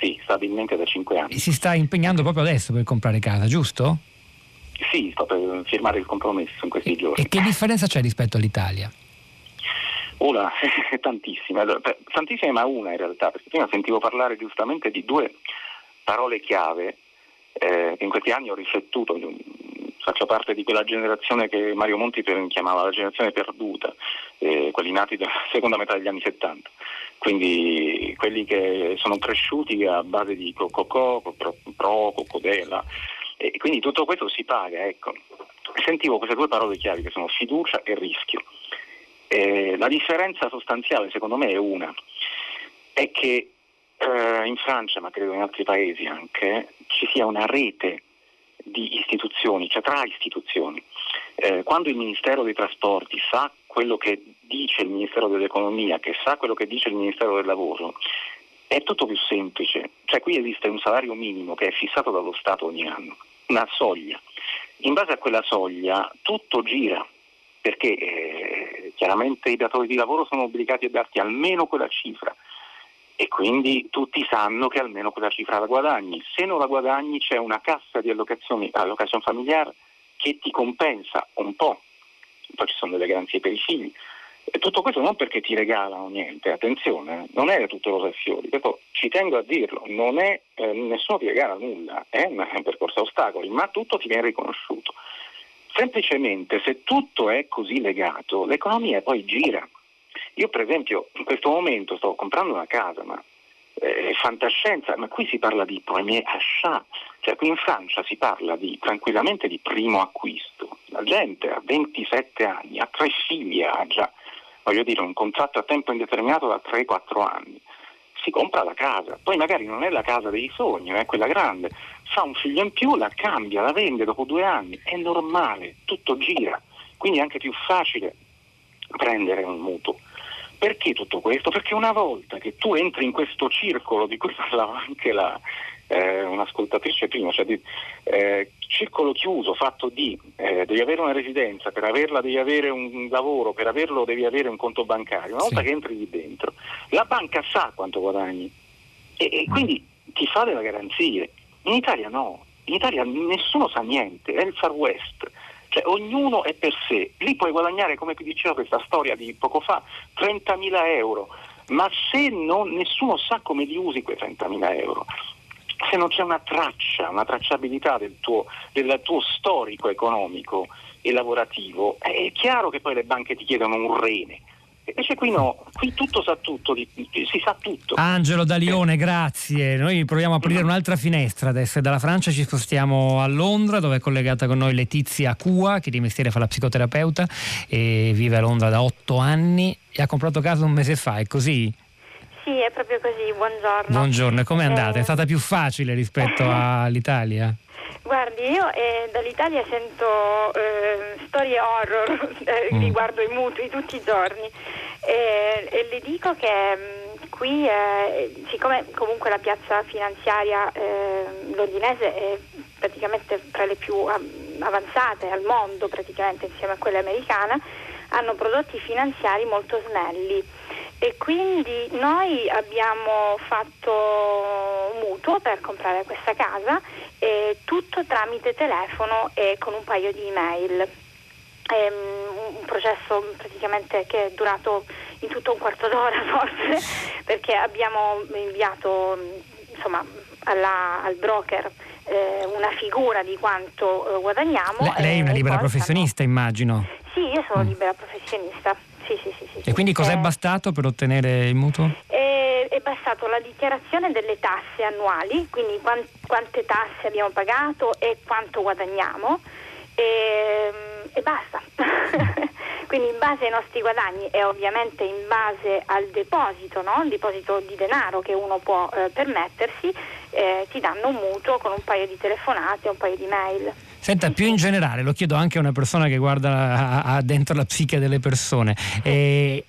Sì, stabilmente da 5 anni. E si sta impegnando proprio adesso per comprare casa, giusto? Sì, sto per firmare il compromesso in questi giorni. E che differenza c'è rispetto all'Italia? Una, tantissime, tantissime ma una in realtà, perché prima sentivo parlare giustamente di due parole chiave eh, che in questi anni ho riflettuto, faccio parte di quella generazione che Mario Monti chiamava la generazione perduta, eh, quelli nati dalla seconda metà degli anni 70, quindi quelli che sono cresciuti a base di Cococò, Pro, Cocodela, e quindi tutto questo si paga, ecco. Sentivo queste due parole chiave che sono fiducia e rischio. Eh, la differenza sostanziale secondo me è una, è che eh, in Francia, ma credo in altri paesi anche, ci sia una rete di istituzioni, cioè tra istituzioni. Eh, quando il Ministero dei Trasporti sa quello che dice il Ministero dell'Economia, che sa quello che dice il Ministero del Lavoro, è tutto più semplice. Cioè qui esiste un salario minimo che è fissato dallo Stato ogni anno una soglia. In base a quella soglia tutto gira, perché eh, chiaramente i datori di lavoro sono obbligati a darti almeno quella cifra e quindi tutti sanno che almeno quella cifra la guadagni. Se non la guadagni c'è una cassa di allocazione, allocazione familiare che ti compensa un po', poi ci sono delle garanzie per i figli, e tutto questo non perché ti regalano niente, attenzione, non è tutto rose e fiori, questo ci tengo a dirlo, non è, eh, nessuno ti regala nulla, è un, è percorso a ostacoli, ma tutto ti viene riconosciuto. Semplicemente se tutto è così legato, l'economia poi gira. Io per esempio in questo momento sto comprando una casa, ma eh, fantascienza, ma qui si parla di premier achat, cioè qui in Francia si parla di, tranquillamente di primo acquisto. La gente ha 27 anni, ha tre figli, ha già voglio dire, un contratto a tempo indeterminato da 3-4 anni, si compra la casa, poi magari non è la casa dei sogni, è quella grande, fa un figlio in più, la cambia, la vende dopo due anni, è normale, tutto gira, quindi è anche più facile prendere un mutuo. Perché tutto questo? Perché una volta che tu entri in questo circolo di cui parlava anche la, eh, un'ascoltatrice prima, cioè di eh, circolo chiuso fatto di eh, devi avere una residenza, per averla devi avere un lavoro, per averlo devi avere un conto bancario. Una volta sì. che entri lì dentro, la banca sa quanto guadagni e, e quindi ti fa delle garanzie. In Italia no. In Italia nessuno sa niente, è il Far West. Cioè, ognuno è per sé. Lì puoi guadagnare, come vi diceva questa storia di poco fa, 30.000 euro. Ma se non, nessuno sa come li usi quei 30.000 euro, se non c'è una traccia, una tracciabilità del tuo, del tuo storico economico e lavorativo, è chiaro che poi le banche ti chiedono un rene. Invece qui no, qui tutto sa tutto, si sa tutto. Angelo da Lione, grazie. Noi proviamo a aprire un'altra finestra adesso. Dalla Francia ci spostiamo a Londra, dove è collegata con noi Letizia Cua, che di mestiere fa la psicoterapeuta e vive a Londra da otto anni e ha comprato casa un mese fa, è così? Sì, è proprio così, buongiorno. Buongiorno, e com'è andata? Eh... È stata più facile rispetto all'Italia? Guardi, io eh, dall'Italia sento eh, storie horror eh, mm. riguardo i mutui tutti i giorni e le dico che mm, qui, eh, siccome comunque la piazza finanziaria eh, londinese è praticamente tra le più avanzate al mondo, praticamente insieme a quella americana, hanno prodotti finanziari molto snelli e quindi noi abbiamo fatto un mutuo per comprare questa casa eh, tutto tramite telefono e con un paio di email. È un processo praticamente che è durato in tutto un quarto d'ora forse perché abbiamo inviato insomma, alla, al broker eh, una figura di quanto eh, guadagniamo. Le, lei è una libera professionista hanno... immagino? Sì, io sono mm. libera professionista. Sì, sì, sì, e quindi cos'è eh, bastato per ottenere il mutuo? È, è bastato la dichiarazione delle tasse annuali, quindi quant, quante tasse abbiamo pagato e quanto guadagniamo e, e basta. quindi in base ai nostri guadagni e ovviamente in base al deposito, no? il deposito di denaro che uno può eh, permettersi, eh, ti danno un mutuo con un paio di telefonate, un paio di mail. Senta, più in generale, lo chiedo anche a una persona che guarda a, a dentro la psiche delle persone. E,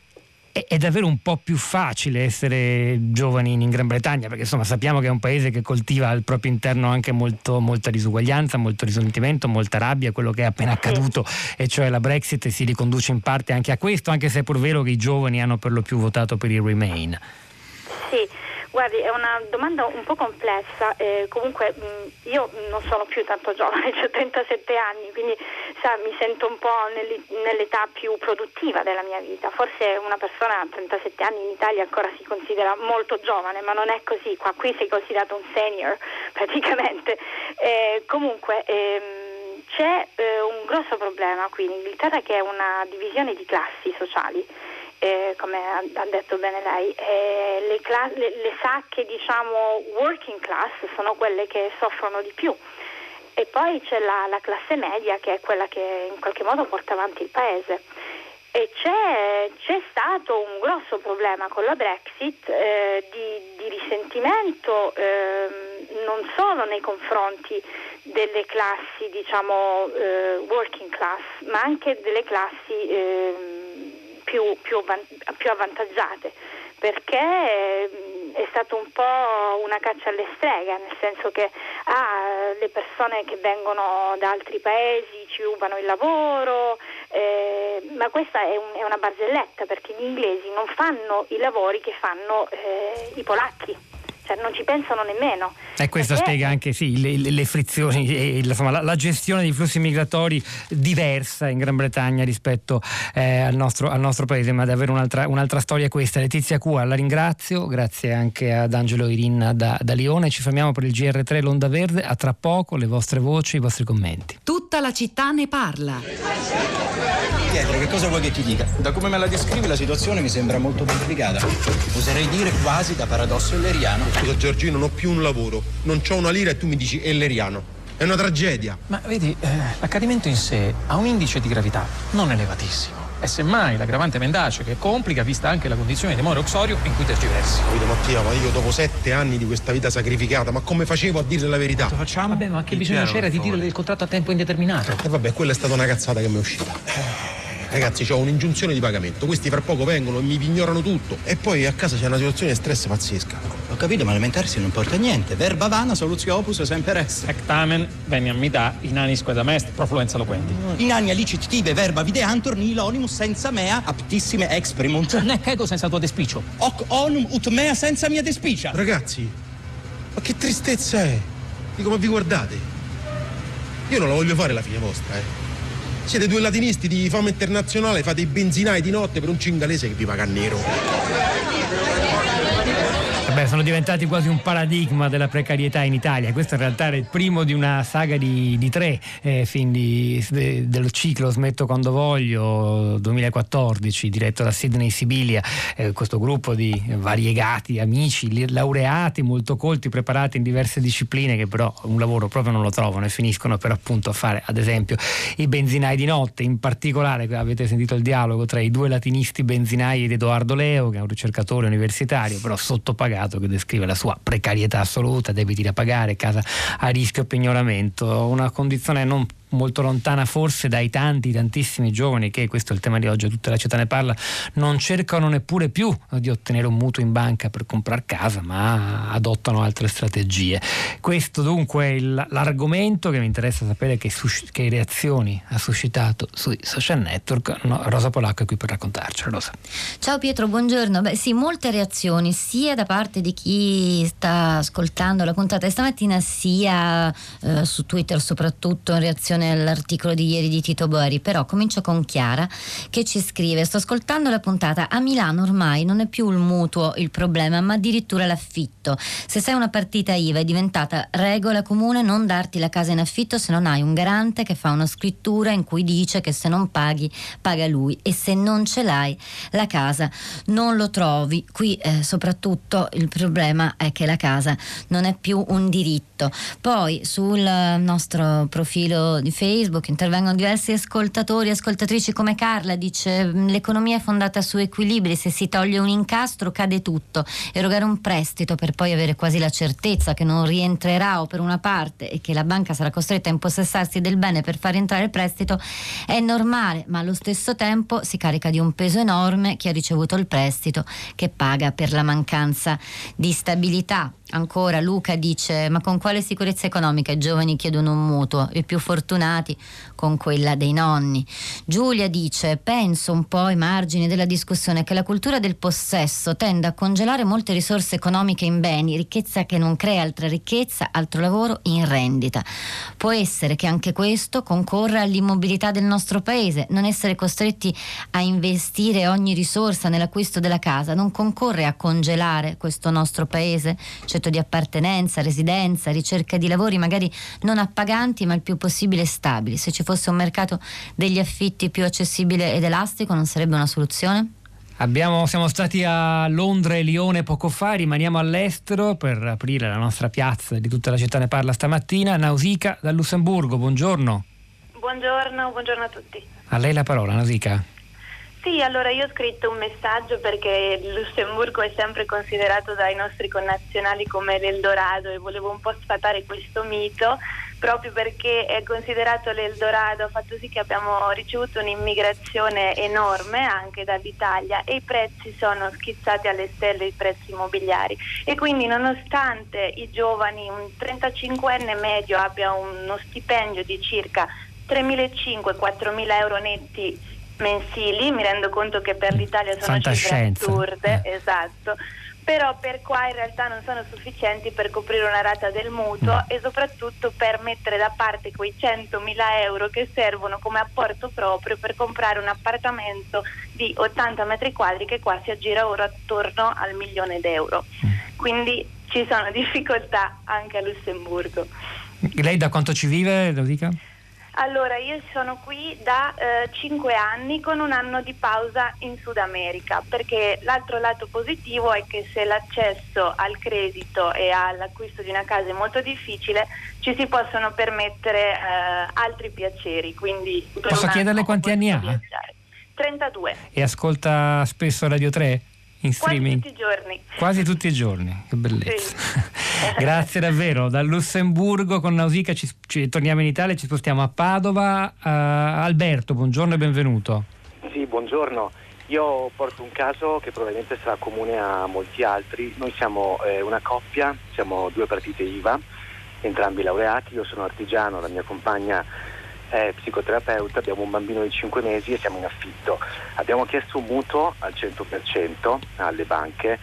è davvero un po' più facile essere giovani in Gran Bretagna perché insomma sappiamo che è un paese che coltiva al proprio interno anche molto, molta disuguaglianza, molto risentimento, molta rabbia, quello che è appena accaduto e cioè la Brexit si riconduce in parte anche a questo, anche se è pur vero che i giovani hanno per lo più votato per il Remain. Sì, Guardi, è una domanda un po' complessa, eh, comunque mh, mm, io non sono più tanto giovane, ho 37 anni, quindi sa, mi sento un po' nell'età più produttiva della mia vita. Forse una persona a 37 anni in Italia ancora si considera molto giovane, ma non è così, qua qui sei considerato un senior praticamente. Eh, comunque ehm, c'è eh, un grosso problema qui in Inghilterra che è una divisione di classi sociali eh, come ha, detto bene lei, eh, le, cla- le, le, sacche diciamo working class sono quelle che soffrono di più e poi c'è la, la, classe media che è quella che in qualche modo porta avanti il paese. E c'è, c'è stato un grosso problema con la Brexit eh, di, di, risentimento ehm, non solo nei confronti delle classi diciamo eh, working class ma anche delle classi ehm, più, più, più avvantaggiate perché è stato un po' una caccia alle streghe, nel senso che ah, le persone che vengono da altri paesi ci rubano il lavoro, eh, ma questa è, un, è, una barzelletta perché gli inglesi non fanno i lavori che fanno eh, i polacchi cioè non ci pensano nemmeno. E questo perché... spiega anche sì, le, le, frizioni e insomma, la, la, gestione dei flussi migratori diversa in Gran Bretagna rispetto eh, al, nostro, al, nostro, paese, ma davvero un'altra, un'altra, storia questa. Letizia Cua, la ringrazio, grazie anche ad Angelo Irin da, da Lione. Ci fermiamo per il GR3 L'Onda Verde, a tra poco le vostre voci, i vostri commenti. Tutta la città ne parla. Pietro, che cosa vuoi che ti dica? Da come me la descrivi la situazione mi sembra molto complicata. Oserei dire quasi da paradosso elleriano. Scusa Giorgino, non ho più un lavoro, non ho una lira e tu mi dici elleriano. È una tragedia. Ma vedi, eh, l'accadimento in sé ha un indice di gravità non elevatissimo. E semmai l'aggravante mendace che complica vista anche la condizione di Moro Oxorio in cui tergiversi. Capito Mattia, ma io dopo sette anni di questa vita sacrificata, ma come facevo a dire la verità? Lo facciamo? Vabbè, ma che bisogno c'era di dire il contratto a tempo indeterminato? E eh, vabbè, quella è stata una cazzata che mi è uscita. Ragazzi, ho un'ingiunzione di pagamento. Questi fra poco vengono e mi pignorano tutto. E poi a casa c'è una situazione di stress pazzesca. Ho capito, ma lamentarsi non porta a niente. Verba vana, soluzio opus, sempre res. Ectamen, veniam da, inani squadam est, profluenza loquendi. Inania licit tibe verba videantur nilonimus senza mea aptissime exprimunt. Nec ego senza tua despicio. Hoc onum ut mea senza mia despicia. Ragazzi, ma che tristezza è? Di come vi guardate? Io non la voglio fare la fine vostra, eh. Siete due latinisti di fama internazionale, fate i benzinai di notte per un cingalese che vi paga nero. Beh, sono diventati quasi un paradigma della precarietà in Italia. Questo in realtà è il primo di una saga di, di tre eh, film di, de, del ciclo Smetto quando voglio 2014, diretto da Sidney Sibilia. Eh, questo gruppo di variegati amici, laureati, molto colti, preparati in diverse discipline, che però un lavoro proprio non lo trovano e finiscono per appunto a fare, ad esempio, i benzinai di notte. In particolare avete sentito il dialogo tra i due latinisti benzinai ed Edoardo Leo, che è un ricercatore universitario, però sottopagato che descrive la sua precarietà assoluta, debiti da pagare, casa a rischio pignoramento, una condizione non molto lontana forse dai tanti, tantissimi giovani che, questo è il tema di oggi, tutta la città ne parla, non cercano neppure più di ottenere un mutuo in banca per comprare casa, ma adottano altre strategie. Questo dunque è l'argomento che mi interessa sapere che, sus- che, reazioni ha suscitato sui social network. No, Rosa Polacco è qui per raccontarcelo. Rosa. Ciao Pietro, buongiorno. Beh, sì, molte reazioni, sia da parte di chi sta ascoltando la puntata stamattina, sia eh, su Twitter soprattutto in reazione all'articolo di ieri di Tito Bori, però comincio con Chiara che ci scrive: Sto ascoltando la puntata. A Milano ormai non è più il mutuo il problema, ma addirittura l'affitto. Se sei una partita IVA è diventata regola comune non darti la casa in affitto se non hai un garante che fa una scrittura in cui dice che se non paghi, paga lui. E se non ce l'hai, la casa non lo trovi. Qui eh, soprattutto il problema è che la casa non è più un diritto. Poi sul nostro profilo di di Facebook intervengono diversi ascoltatori ascoltatrici come Carla dice l'economia è fondata su equilibri se si toglie un incastro cade tutto. Erogare un prestito per poi avere quasi la certezza che non rientrerà o per una parte e che la banca sarà costretta a impossessarsi del bene per far entrare il prestito è normale ma allo stesso tempo si carica di un peso enorme chi ha ricevuto il prestito che paga per la mancanza di stabilità Ancora Luca dice: Ma con quale sicurezza economica i giovani chiedono un mutuo? I più fortunati con quella dei nonni. Giulia dice: Penso un po' ai margini della discussione che la cultura del possesso tende a congelare molte risorse economiche in beni, ricchezza che non crea altra ricchezza, altro lavoro in rendita. Può essere che anche questo concorra all'immobilità del nostro paese, non essere costretti a investire ogni risorsa nell'acquisto della casa, non concorre a congelare questo nostro paese. Cioè concetto di appartenenza, residenza, ricerca di lavori magari non appaganti ma il più possibile stabili. Se ci fosse un mercato degli affitti più accessibile ed elastico non sarebbe una soluzione? Abbiamo, siamo stati a Londra e Lione poco fa, rimaniamo all'estero per aprire la nostra piazza di tutta la città ne parla stamattina. Nausica dal Lussemburgo, buongiorno. Buongiorno, buongiorno a tutti. A lei la parola, Nausica. Sì, allora io ho scritto un messaggio perché il Lussemburgo è sempre considerato dai nostri connazionali come l'Eldorado e volevo un po' sfatare questo mito proprio perché è considerato l'Eldorado, ha fatto sì che abbiamo ricevuto un'immigrazione enorme anche dall'Italia e i prezzi sono schizzati alle stelle, i prezzi immobiliari. E quindi nonostante i giovani, un 35enne medio abbia uno stipendio di circa 3.500-4.000 euro netti mensili, mi rendo conto che per l'Italia sono cifre assurde, eh. esatto, però per qua in realtà non sono sufficienti per coprire una rata del mutuo mm. e soprattutto per mettere da parte quei 100.000 euro che servono come apporto proprio per comprare un appartamento di 80 metri quadri che qua si aggira ora attorno al milione d'euro. Mm. Quindi ci sono difficoltà anche a Lussemburgo. Lei da quanto ci vive, lo dica? Allora, io sono qui da eh, 5 anni con un anno di pausa in Sud America, perché l'altro lato positivo è che se l'accesso al credito e all'acquisto di una casa è molto difficile, ci si possono permettere eh, altri piaceri. Posso chiederle quanti anni ha? 32. E ascolta spesso Radio 3? In streaming? Quasi tutti i giorni. Quasi tutti i giorni, che bellezza. Sì. Grazie davvero. Dal Lussemburgo con Nausicaa ci, ci, torniamo in Italia, ci spostiamo a Padova. Uh, Alberto, buongiorno e benvenuto. Sì, buongiorno. Io porto un caso che probabilmente sarà comune a molti altri. Noi siamo eh, una coppia, siamo due partite IVA, entrambi laureati. Io sono artigiano, la mia compagna è psicoterapeuta, abbiamo un bambino di 5 mesi e siamo in affitto. Abbiamo chiesto un mutuo al 100% alle banche,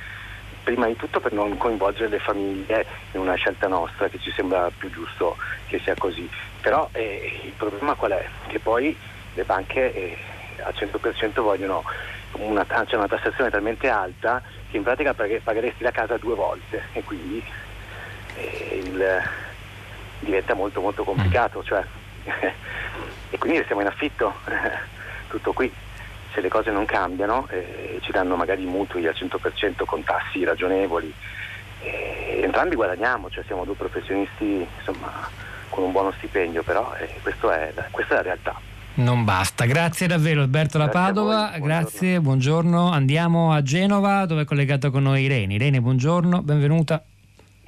prima di tutto per non coinvolgere le famiglie in una scelta nostra che ci sembra più giusto che sia così. Però eh, il problema qual è? Che poi le banche eh, al 100% vogliono una, cioè una tassazione talmente alta che in pratica pag- pagheresti la casa due volte e quindi eh, il, diventa molto molto complicato. Cioè, e quindi restiamo in affitto, tutto qui. Se le cose non cambiano eh, ci danno magari i mutui al 100% con tassi ragionevoli, eh, entrambi guadagniamo, cioè siamo due professionisti insomma, con un buono stipendio, però eh, è, questa è la realtà. Non basta, grazie davvero Alberto La Padova, voi, grazie, buongiorno. Andiamo a Genova dove è collegato con noi Irene. Irene, buongiorno, benvenuta.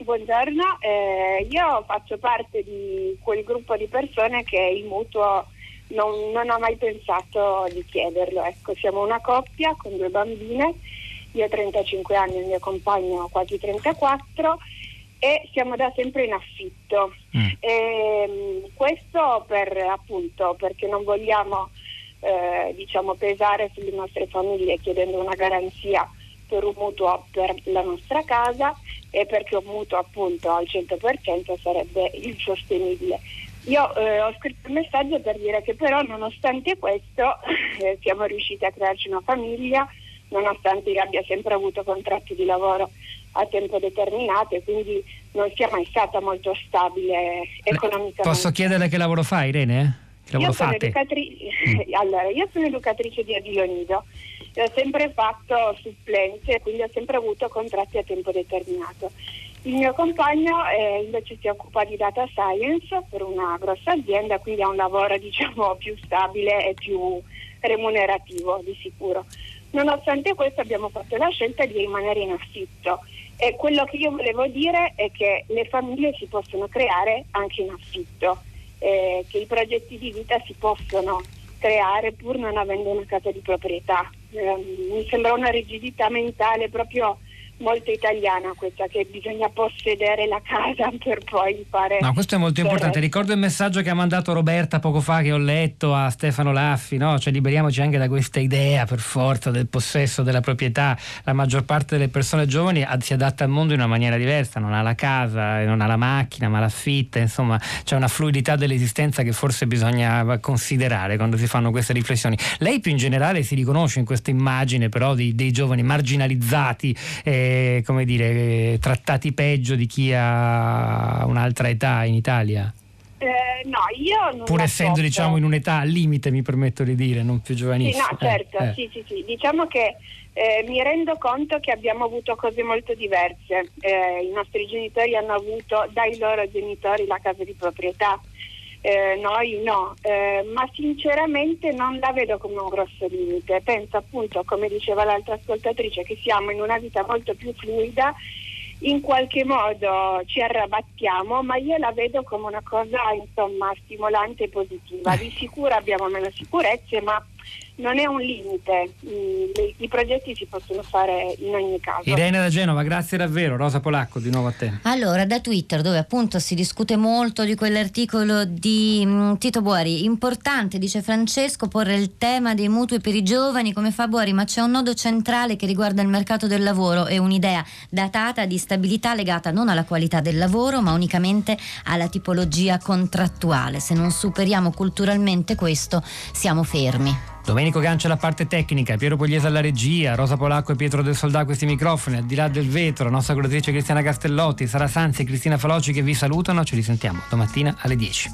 Buongiorno, eh, io faccio parte di quel gruppo di persone che il mutuo non, non ha mai pensato di chiederlo. Ecco, siamo una coppia con due bambine, io ho 35 anni, il mio compagno quasi 34 e siamo da sempre in affitto. Mm. E, ehm, questo per, appunto perché non vogliamo eh, diciamo, pesare sulle nostre famiglie chiedendo una garanzia per un mutuo per la nostra casa e perché un mutuo appunto al 100% sarebbe insostenibile. Io eh, ho scritto un messaggio per dire che però nonostante questo eh, siamo riusciti a crearci una famiglia, nonostante io abbia sempre avuto contratti di lavoro a tempo determinato e quindi non sia mai stata molto stabile economicamente. Posso chiedere che lavoro fa Irene? Io, sono mm. allora, io sono educatrice di asilo nido e ho sempre fatto supplenze, quindi ho sempre avuto contratti a tempo determinato. Il mio compagno eh, invece si occupa di data science per una grossa azienda, quindi ha un lavoro diciamo più stabile e più remunerativo di sicuro. Nonostante questo abbiamo fatto la scelta di rimanere in affitto e quello che io volevo dire è che le famiglie si possono creare anche in affitto, eh, che i progetti di vita si possono creare pur non avendo una casa di proprietà. Eh, mi sembra una rigidità mentale proprio molto italiana questa che bisogna possedere la casa per poi fare no questo è molto importante. ricordo il messaggio che ha mandato Roberta poco fa che ho letto a Stefano Laffi no? cioè liberiamoci anche da questa idea per forza del possesso della proprietà. La maggior parte delle persone giovani si adatta al mondo in una maniera diversa. Non ha la casa non ha la macchina ma l'affitta insomma c'è una fluidità dell'esistenza che forse bisogna considerare quando si fanno queste riflessioni. Lei più in generale si riconosce in questa immagine però dei, dei giovani marginalizzati eh, come dire, trattati peggio di chi ha un'altra età in Italia? Eh, no, io non Pur essendo diciamo in un'età al limite, mi permetto di dire, non più giovanissima. Sì, no, certo, eh, sì, sì, sì. Diciamo che eh, mi rendo conto che abbiamo avuto cose molto diverse. Eh, I nostri genitori hanno avuto dai loro genitori la casa di proprietà, eh, noi no, eh, ma sinceramente non la vedo come un grosso limite. Penso appunto, come diceva l'altra ascoltatrice, che siamo in una vita molto più fluida, in qualche modo ci arrabattiamo, ma io la vedo come una cosa insomma stimolante e positiva. Di sicuro abbiamo meno sicurezze, ma non è un limite, I, i, progetti si possono fare in ogni caso. Irene da Genova, grazie davvero. Rosa Polacco, di nuovo a te. Allora, da Twitter, dove appunto si discute molto di quell'articolo di mh, mm, Tito Buari, importante, dice Francesco, porre il tema dei mutui per i giovani, come fa Buari, ma c'è un nodo centrale che riguarda il mercato del lavoro e un'idea datata di stabilità legata non alla qualità del lavoro, ma unicamente alla tipologia contrattuale. Se non superiamo culturalmente questo, siamo fermi. Domenico Gancia la parte tecnica, Piero Pugliese alla regia, Rosa Polacco e Pietro del Soldà questi microfoni, al di là del vetro, la nostra curatrice Cristiana Castellotti, Sara Sanzi e Cristina Faloci che vi salutano, ci risentiamo domattina alle 10.